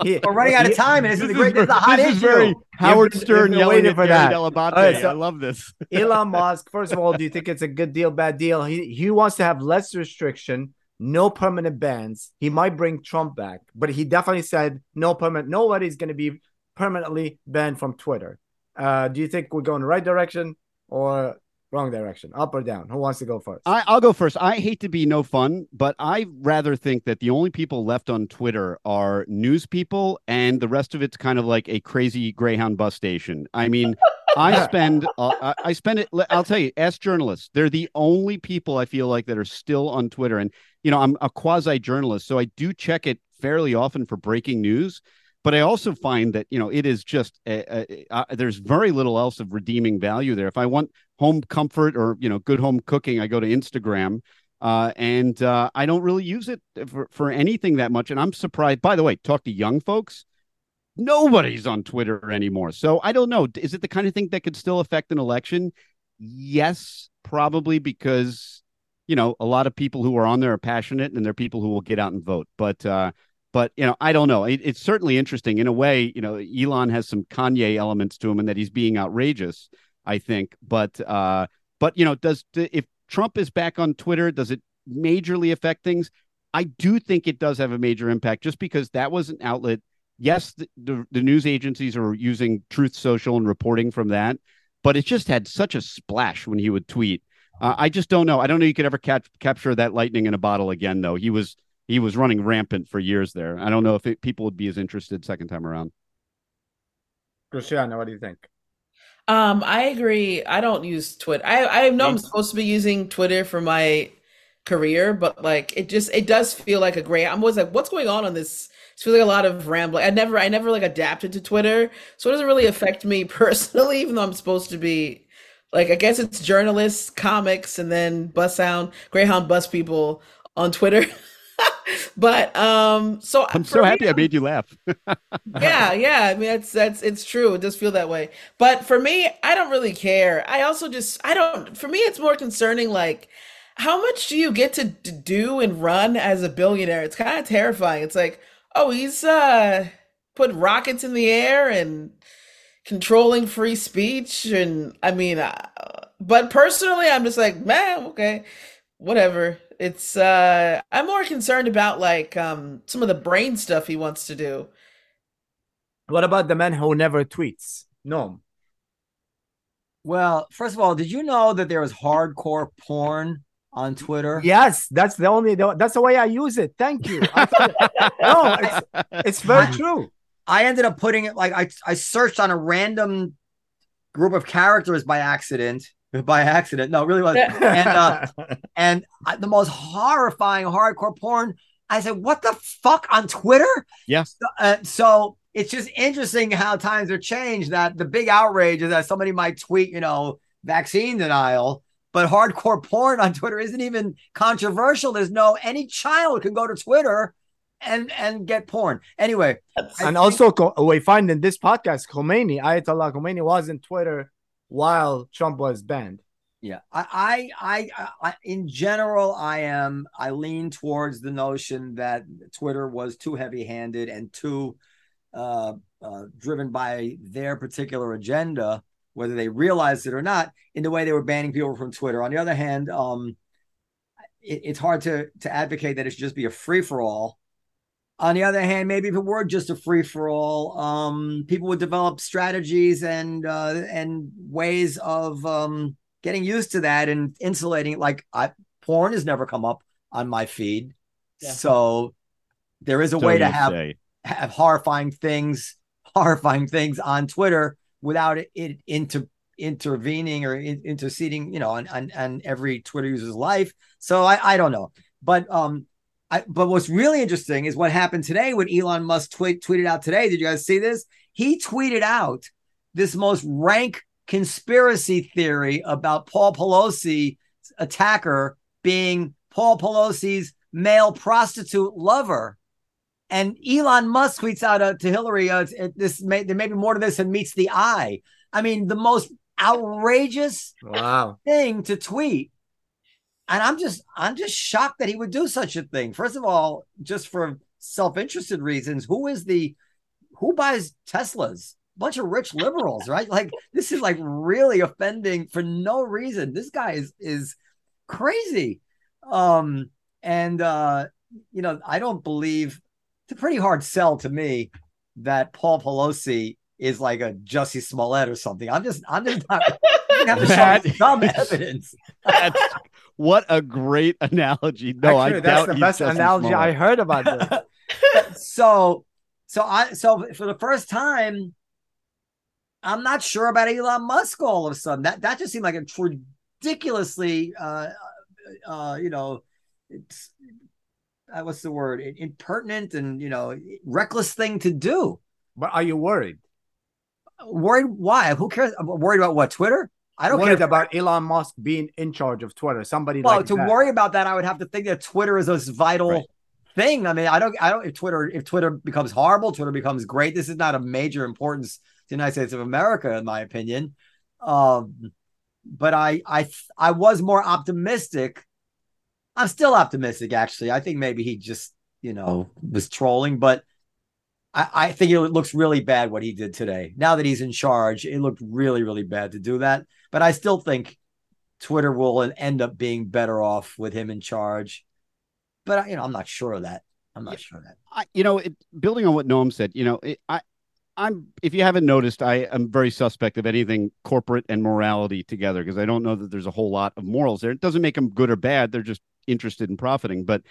He- We're running out of time, and this, is a great. This is a hot this issue. is very Howard Stern you've yelling waiting at for Gary that. Dell'Abate. right, so- I love this. Elon Musk, first of all, do you think it's a good deal, bad deal? He he wants to have less restriction, no permanent bans. He might bring Trump back, but he definitely said no permanent. Nobody's going to be permanently banned from Twitter. Uh, do you think we're going the right direction or wrong direction, up or down? Who wants to go first? I, I'll go first. I hate to be no fun, but I rather think that the only people left on Twitter are news people, and the rest of it's kind of like a crazy Greyhound bus station. I mean, I spend, uh, I- I spend it. I'll tell you, as journalists, they're the only people I feel like that are still on Twitter. And you know, I'm a quasi journalist, so I do check it fairly often for breaking news. But I also find that you know it is just uh, uh, there's very little else of redeeming value there. If I want home comfort or you know good home cooking, I go to Instagram, uh, and uh, I don't really use it for for anything that much. And I'm surprised. By the way, talk to young folks. Nobody's on Twitter anymore. So I don't know. Is it the kind of thing that could still affect an election? Yes, probably because you know a lot of people who are on there are passionate, and they're people who will get out and vote. But uh, but you know, I don't know. It, it's certainly interesting in a way. You know, Elon has some Kanye elements to him, and that he's being outrageous. I think, but uh, but you know, does if Trump is back on Twitter, does it majorly affect things? I do think it does have a major impact, just because that was an outlet. Yes, the, the, the news agencies are using Truth Social and reporting from that, but it just had such a splash when he would tweet. Uh, I just don't know. I don't know you could ever cap- capture that lightning in a bottle again, though. He was he was running rampant for years there. I don't know if it, people would be as interested second time around. Christiana, what do you think? Um, I agree. I don't use Twitter. I I know I'm supposed to be using Twitter for my career, but like it just it does feel like a gray. I'm always like, what's going on on this? It feels like a lot of rambling. I never I never like adapted to Twitter, so it doesn't really affect me personally, even though I'm supposed to be like I guess it's journalists, comics, and then bus sound Greyhound bus people on Twitter. but um, so I'm so me, happy I made you laugh. yeah, yeah. I mean, that's that's it's true. It does feel that way. But for me, I don't really care. I also just I don't. For me, it's more concerning. Like, how much do you get to do and run as a billionaire? It's kind of terrifying. It's like, oh, he's uh putting rockets in the air and controlling free speech, and I mean, uh, but personally, I'm just like, man, okay, whatever. It's uh I'm more concerned about like um some of the brain stuff he wants to do. What about the man who never tweets? No. Well, first of all, did you know that there was hardcore porn on Twitter? Yes, that's the only. That's the way I use it. Thank you. I thought- no, it's, it's very true. I ended up putting it like I I searched on a random group of characters by accident. By accident, no, it really was. And uh, and I, the most horrifying hardcore porn. I said, "What the fuck on Twitter?" Yeah. So, uh, so it's just interesting how times are changed. That the big outrage is that somebody might tweet, you know, vaccine denial, but hardcore porn on Twitter isn't even controversial. There's no any child can go to Twitter and and get porn. Anyway, and also we find in this podcast, Khomeini, Ayatollah Khomeini was in Twitter while Trump was banned. Yeah, I, I, I, I, in general, I am, I lean towards the notion that Twitter was too heavy-handed and too uh, uh, driven by their particular agenda, whether they realized it or not, in the way they were banning people from Twitter. On the other hand, um, it, it's hard to to advocate that it should just be a free for all. On the other hand, maybe if it were just a free for all, um, people would develop strategies and uh, and ways of um, getting used to that and insulating Like I, porn has never come up on my feed, yeah. so there is a so way to have say. have horrifying things, horrifying things on Twitter without it, it into intervening or in, interceding, you know, on, on, on every Twitter user's life. So I, I don't know, but um, I, but what's really interesting is what happened today when Elon Musk tweet, tweeted out today. Did you guys see this? He tweeted out this most rank conspiracy theory about Paul Pelosi attacker being Paul Pelosi's male prostitute lover. And Elon Musk tweets out uh, to Hillary, uh, "This may there may be more to this than meets the eye." I mean, the most outrageous wow. thing to tweet, and I'm just I'm just shocked that he would do such a thing. First of all, just for self-interested reasons, who is the who buys Teslas? bunch of rich liberals, right? Like this is like really offending for no reason. This guy is is crazy. Um and uh you know, I don't believe it's a pretty hard sell to me that Paul Pelosi is like a Jussie Smollett or something. I'm just I'm just not have to show some evidence. what a great analogy. No, Actually, I that's the best analogy Smollett. I heard about this. so so I so for the first time I'm not sure about Elon Musk all of a sudden. That that just seemed like a ridiculously, uh, uh, you know, it's uh, what's the word? Impertinent and you know, reckless thing to do. But are you worried? Worried? Why? Who cares? I'm worried about what? Twitter? I don't worried care about Elon Musk being in charge of Twitter. Somebody well, like to that. worry about that, I would have to think that Twitter is this vital right. thing. I mean, I don't, I don't. If Twitter, if Twitter becomes horrible, Twitter becomes great. This is not a major importance to the United States of America, in my opinion. Um, but I, I, I was more optimistic. I'm still optimistic, actually. I think maybe he just, you know, was trolling, but I, I think it looks really bad what he did today. Now that he's in charge, it looked really, really bad to do that. But I still think Twitter will end up being better off with him in charge. But you know, I'm not sure of that. I'm not yeah, sure of that. I, you know, it, building on what Noam said, you know, it, I I'm if you haven't noticed, I am very suspect of anything corporate and morality together because I don't know that there's a whole lot of morals there. It doesn't make them good or bad; they're just interested in profiting. But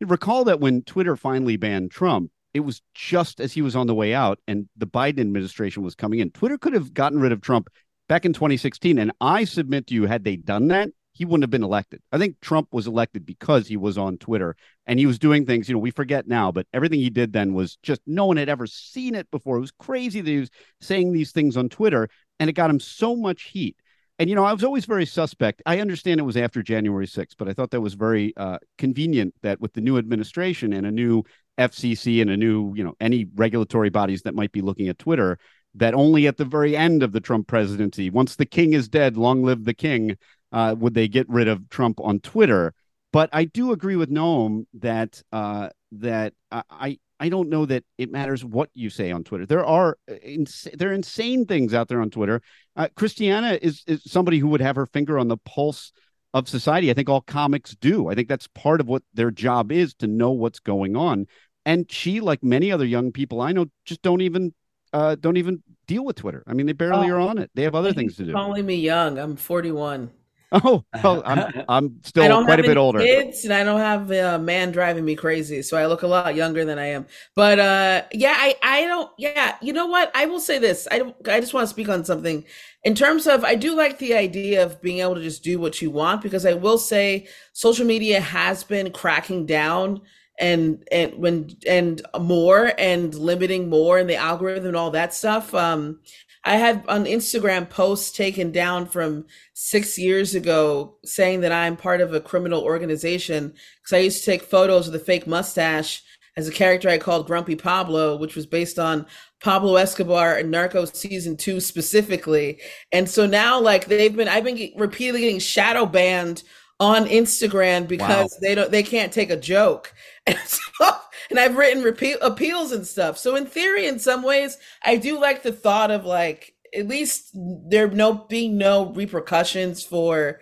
recall that when Twitter finally banned Trump, it was just as he was on the way out and the Biden administration was coming in. Twitter could have gotten rid of Trump back in 2016, and I submit to you, had they done that, he wouldn't have been elected. I think Trump was elected because he was on Twitter and he was doing things, you know, we forget now, but everything he did then was just no one had ever seen it before. It was crazy that he was saying these things on Twitter and it got him so much heat. And, you know, I was always very suspect. I understand it was after January 6th, but I thought that was very uh, convenient that with the new administration and a new FCC and a new, you know, any regulatory bodies that might be looking at Twitter, that only at the very end of the Trump presidency, once the king is dead, long live the king, uh, would they get rid of Trump on Twitter. But I do agree with Noam that uh, that I I don't know that it matters what you say on Twitter. There are uh, ins- there are insane things out there on Twitter. Uh, Christiana is is somebody who would have her finger on the pulse of society. I think all comics do. I think that's part of what their job is to know what's going on. And she, like many other young people I know, just don't even uh, don't even deal with Twitter. I mean, they barely oh, are on it. They have other things to do. Calling me young. I'm 41. Oh, well, I'm I'm still quite a bit older. Kids, and I don't have a man driving me crazy, so I look a lot younger than I am. But uh, yeah, I I don't. Yeah, you know what? I will say this. I I just want to speak on something in terms of. I do like the idea of being able to just do what you want because I will say social media has been cracking down and and when and more and limiting more and the algorithm and all that stuff. Um, I had an Instagram post taken down from six years ago saying that I'm part of a criminal organization because I used to take photos with a fake mustache as a character I called Grumpy Pablo, which was based on Pablo Escobar and Narcos season two specifically. And so now, like they've been, I've been repeatedly getting shadow banned on Instagram because wow. they don't, they can't take a joke. And, so, and I've written repeat appeals and stuff. So in theory, in some ways, I do like the thought of like at least there no being no repercussions for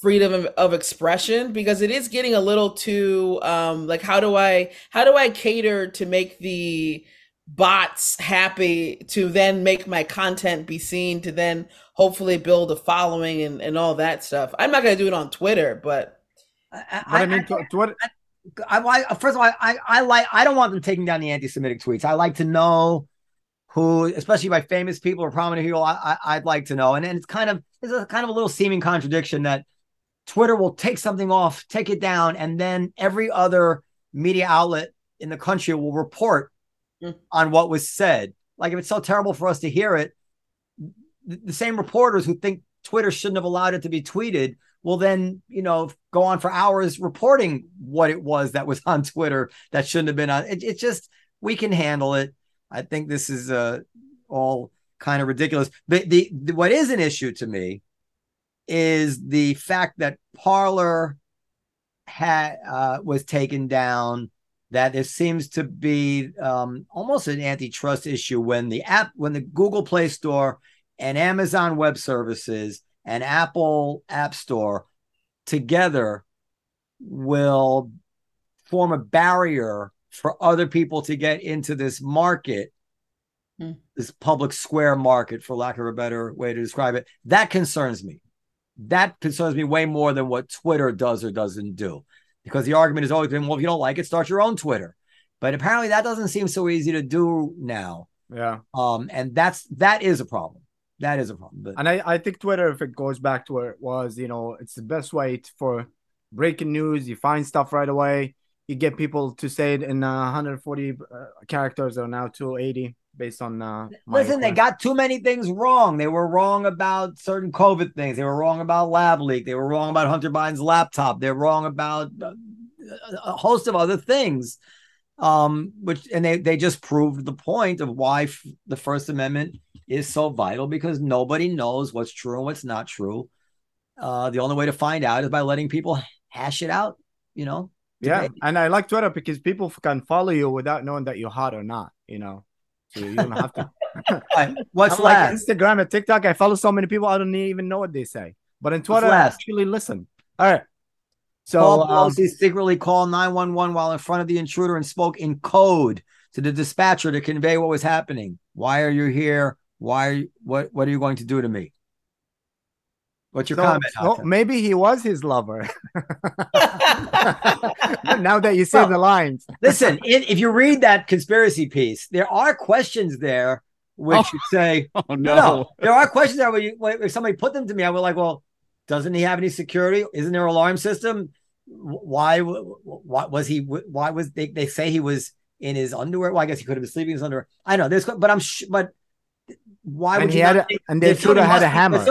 freedom of, of, expression because it is getting a little too um like how do i how do i cater to make the bots happy to then make my content be seen to then hopefully build a following and, and all that stuff. I'm not going to do it on twitter but i, I, I mean I, twitter I, I, first of all I, I like i don't want them taking down the anti-semitic tweets. I like to know who especially by famous people or prominent people I, I would like to know. And, and it's kind of it's a kind of a little seeming contradiction that Twitter will take something off, take it down, and then every other media outlet in the country will report mm. on what was said. Like if it's so terrible for us to hear it, the same reporters who think Twitter shouldn't have allowed it to be tweeted will then, you know, go on for hours reporting what it was that was on Twitter that shouldn't have been on. It, it just we can handle it. I think this is uh, all kind of ridiculous. But the, the what is an issue to me is the fact that Parler had uh, was taken down. That there seems to be um, almost an antitrust issue when the app, when the Google Play Store and Amazon Web Services and Apple App Store together will form a barrier for other people to get into this market, hmm. this public square market, for lack of a better way to describe it. That concerns me that concerns me way more than what Twitter does or doesn't do. Because the argument has always been, well, if you don't like it, start your own Twitter. But apparently that doesn't seem so easy to do now. Yeah. Um, and that's that is a problem. That is a problem. But... And I, I think Twitter, if it goes back to where it was, you know, it's the best way for breaking news. You find stuff right away. You get people to say it in uh, 140 uh, characters or now 280 based on uh listen they got too many things wrong. They were wrong about certain covid things. They were wrong about lab leak. They were wrong about hunter biden's laptop. They're wrong about uh, a host of other things. Um which and they they just proved the point of why f- the first amendment is so vital because nobody knows what's true and what's not true. Uh the only way to find out is by letting people hash it out you know yeah and i like twitter because people can follow you without knowing that you're hot or not you know so you don't have to. What's I'm last? Like Instagram and TikTok, I follow so many people I don't even know what they say. But in Twitter, I actually listen. All right. So Paul Pelosi um, secretly called 911 while in front of the intruder and spoke in code to the dispatcher to convey what was happening. Why are you here? Why are you, what what are you going to do to me? What's your so, comment? So maybe he was his lover. now that you say well, the lines. listen, if you read that conspiracy piece, there are questions there which oh, say, "Oh no. no, there are questions there where, you, where if somebody put them to me, I was like, well, doesn't he have any security? Isn't there an alarm system? Why? Why was he? Why was they? They say he was in his underwear. Well, I guess he could have been sleeping in his underwear. I know this, but I'm sh- but why and would he had a, and they should have had a hammer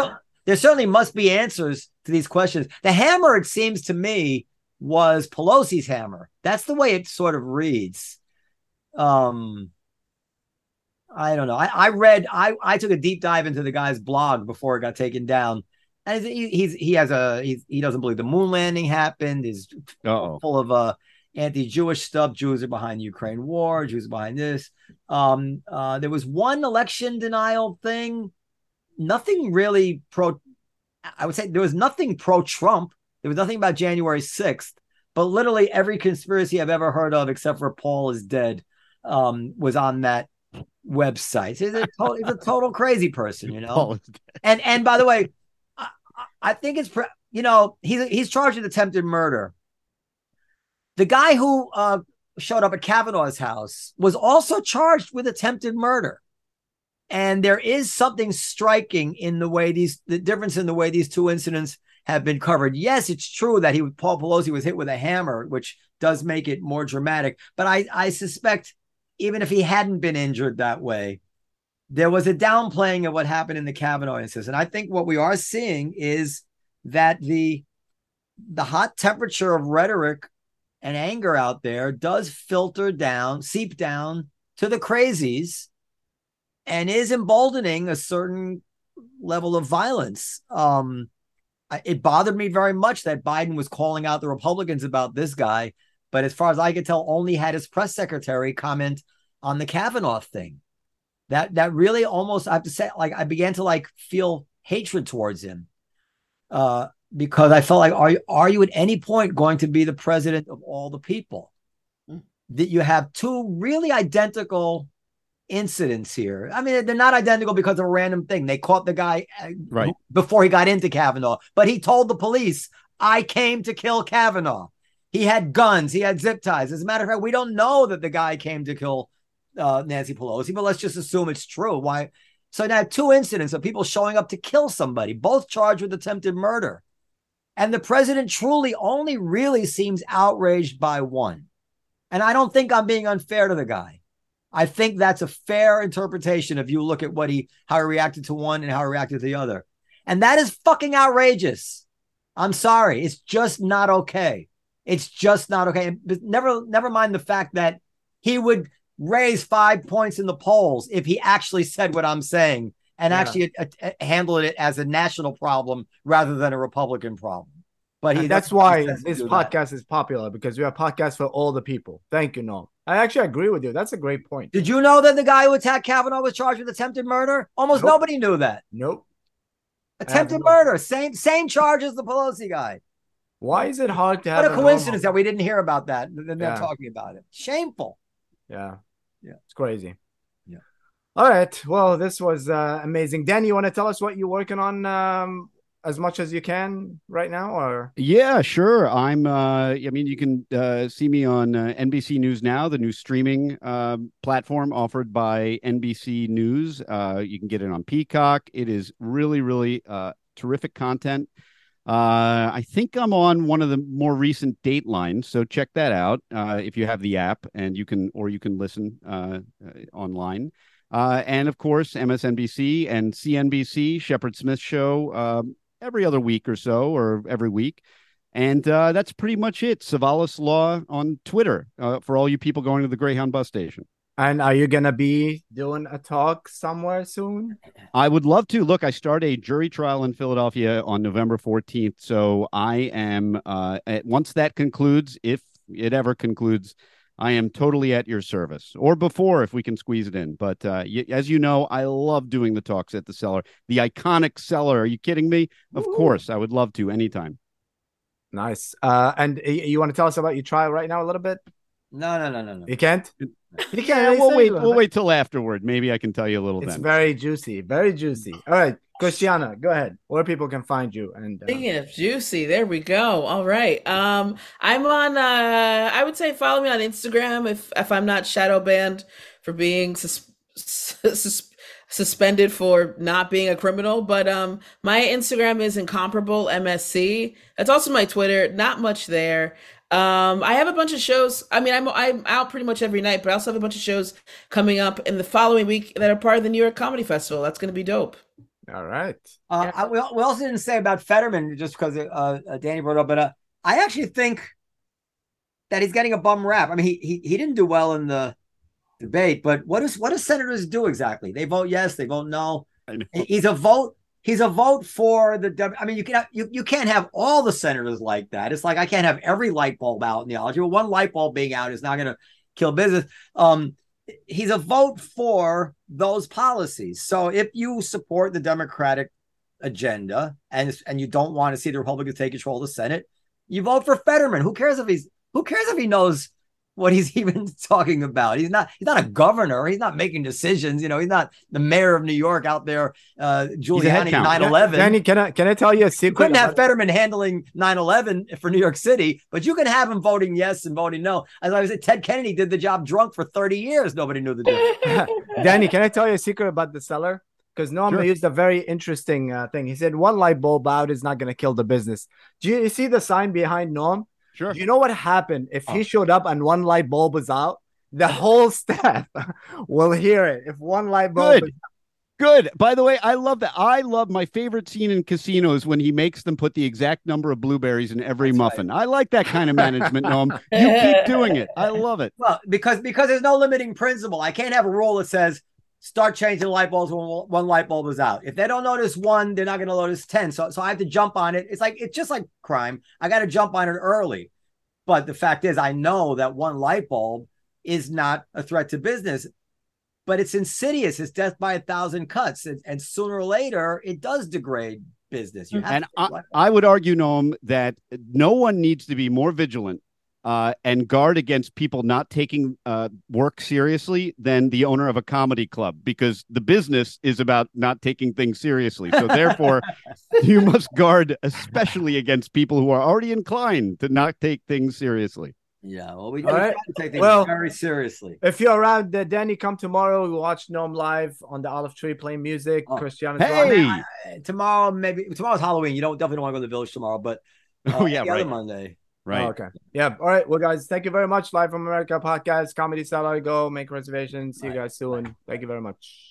there certainly must be answers to these questions. The hammer, it seems to me, was Pelosi's hammer. That's the way it sort of reads. Um, I don't know. I, I read. I I took a deep dive into the guy's blog before it got taken down, and he, he's he has a he's, he doesn't believe the moon landing happened. Is full of uh anti-Jewish stuff. Jews are behind the Ukraine war. Jews are behind this. Um, uh, there was one election denial thing nothing really pro. I would say there was nothing pro Trump. There was nothing about January 6th, but literally every conspiracy I've ever heard of, except for Paul is dead, um, was on that website. He's a, total, he's a total crazy person, you know. And and by the way, I, I think it's you know he's he's charged with attempted murder. The guy who uh, showed up at Kavanaugh's house was also charged with attempted murder. And there is something striking in the way these, the difference in the way these two incidents have been covered. Yes, it's true that he, Paul Pelosi was hit with a hammer, which does make it more dramatic. But I, I suspect even if he hadn't been injured that way, there was a downplaying of what happened in the Kavanaugh instance. And I think what we are seeing is that the the hot temperature of rhetoric and anger out there does filter down, seep down to the crazies and is emboldening a certain level of violence. Um, it bothered me very much that Biden was calling out the Republicans about this guy, but as far as I could tell, only had his press secretary comment on the Kavanaugh thing. That that really almost I have to say, like I began to like feel hatred towards him. Uh, because I felt like, are you, are you at any point going to be the president of all the people? Mm. That you have two really identical incidents here. I mean, they're not identical because of a random thing. They caught the guy uh, right before he got into Kavanaugh, but he told the police, "I came to kill Kavanaugh." He had guns. He had zip ties. As a matter of fact, we don't know that the guy came to kill uh, Nancy Pelosi, but let's just assume it's true. Why? So now two incidents of people showing up to kill somebody, both charged with attempted murder. And the president truly only really seems outraged by one. And I don't think I'm being unfair to the guy. I think that's a fair interpretation if you look at what he how he reacted to one and how he reacted to the other. And that is fucking outrageous. I'm sorry. It's just not okay. It's just not okay. Never never mind the fact that he would raise 5 points in the polls if he actually said what I'm saying and yeah. actually uh, handled it as a national problem rather than a Republican problem. But he, that's why this podcast that. is popular because we have podcasts for all the people. Thank you, Noam. I actually agree with you. That's a great point. Did you know that the guy who attacked Kavanaugh was charged with attempted murder? Almost nope. nobody knew that. Nope. Attempted murder, same same charge as the Pelosi guy. Why is it hard to have? What a coincidence that we didn't hear about that. They're yeah. talking about it. Shameful. Yeah. Yeah. It's crazy. Yeah. All right. Well, this was uh, amazing. Dan, you want to tell us what you're working on um, as much as you can right now, or? Yeah, sure. I'm. Uh, I mean, you can uh, see me on uh, NBC News now, the new streaming uh, platform offered by NBC News. Uh, you can get it on Peacock. It is really, really uh, terrific content. Uh, I think I'm on one of the more recent Datelines, so check that out uh, if you have the app, and you can or you can listen uh, uh online. Uh, and of course, MSNBC and CNBC, Shepard Smith show um, every other week or so, or every week. And uh, that's pretty much it. Cevallos Law on Twitter uh, for all you people going to the Greyhound bus station. And are you going to be doing a talk somewhere soon? I would love to. Look, I start a jury trial in Philadelphia on November 14th. So I am, uh, once that concludes, if it ever concludes, I am totally at your service, or before if we can squeeze it in. But uh, y- as you know, I love doing the talks at the cellar, the iconic cellar. Are you kidding me? Of Ooh. course, I would love to anytime. Nice. Uh, and you want to tell us about your trial right now a little bit? No, no, no, no, no. You can't. You can't. Yeah, we'll wait. We'll wait till afterward. Maybe I can tell you a little. It's then. very juicy. Very juicy. All right. Christiana, go ahead. Where people can find you and uh... speaking of juicy, there we go. All right. Um, I'm on. Uh, I would say follow me on Instagram if if I'm not shadow banned for being sus- sus- suspended for not being a criminal. But um, my Instagram is incomparable MSC. That's also my Twitter. Not much there. Um, I have a bunch of shows. I mean, I'm I'm out pretty much every night, but I also have a bunch of shows coming up in the following week that are part of the New York Comedy Festival. That's going to be dope. All right. Uh, yeah. I, we, we also didn't say about Fetterman just because uh, uh, Danny brought up, but uh, I actually think that he's getting a bum rap. I mean, he, he he didn't do well in the debate, but what does what do senators do exactly? They vote yes, they vote no. He's a vote. He's a vote for the. I mean, you can you you can't have all the senators like that. It's like I can't have every light bulb out in the theology. Well, one light bulb being out is not going to kill business. Um, he's a vote for those policies. So if you support the Democratic agenda and and you don't want to see the Republicans take control of the Senate, you vote for Fetterman. Who cares if he's who cares if he knows what he's even talking about. He's not he's not a governor. He's not making decisions. You know, he's not the mayor of New York out there, uh Giuliani 9-11. Danny, can I can I tell you a secret? You couldn't have Fetterman handling 9-11 for New York City, but you can have him voting yes and voting no. As I said, Ted Kennedy did the job drunk for 30 years. Nobody knew the difference. Danny, can I tell you a secret about the cellar? Because Noam sure. used a very interesting uh, thing. He said one light bulb out is not going to kill the business. Do you, you see the sign behind Noam? Sure. You know what happened if oh. he showed up and one light bulb was out? The whole staff will hear it. If one light bulb, is, Good. By the way, I love that. I love my favorite scene in casinos when he makes them put the exact number of blueberries in every That's muffin. I like that kind of management, Noam. You keep doing it. I love it. Well, because because there's no limiting principle. I can't have a rule that says start changing light bulbs when one light bulb is out. If they don't notice one, they're not going to notice ten. So so I have to jump on it. It's like it's just like crime. I got to jump on it early. But the fact is, I know that one light bulb is not a threat to business but it's insidious. It's death by a thousand cuts, and, and sooner or later, it does degrade business. You mm-hmm. and I, I, would argue, Noam, that no one needs to be more vigilant uh, and guard against people not taking uh, work seriously than the owner of a comedy club, because the business is about not taking things seriously. So therefore, you must guard especially against people who are already inclined to not take things seriously. Yeah, well, we, right. take things well, very seriously. If you're around, uh, Danny, come tomorrow. We watch Noam live on the Olive Tree playing music. Oh. Cristiano. Hey, I, tomorrow maybe tomorrow's Halloween. You don't definitely don't want to go to the village tomorrow, but uh, oh yeah, right. Monday. Right. Oh, okay. Yeah. All right. Well, guys, thank you very much. Live from America podcast, Comedy Cellar. Go make reservations. See you guys soon. Thank you very much.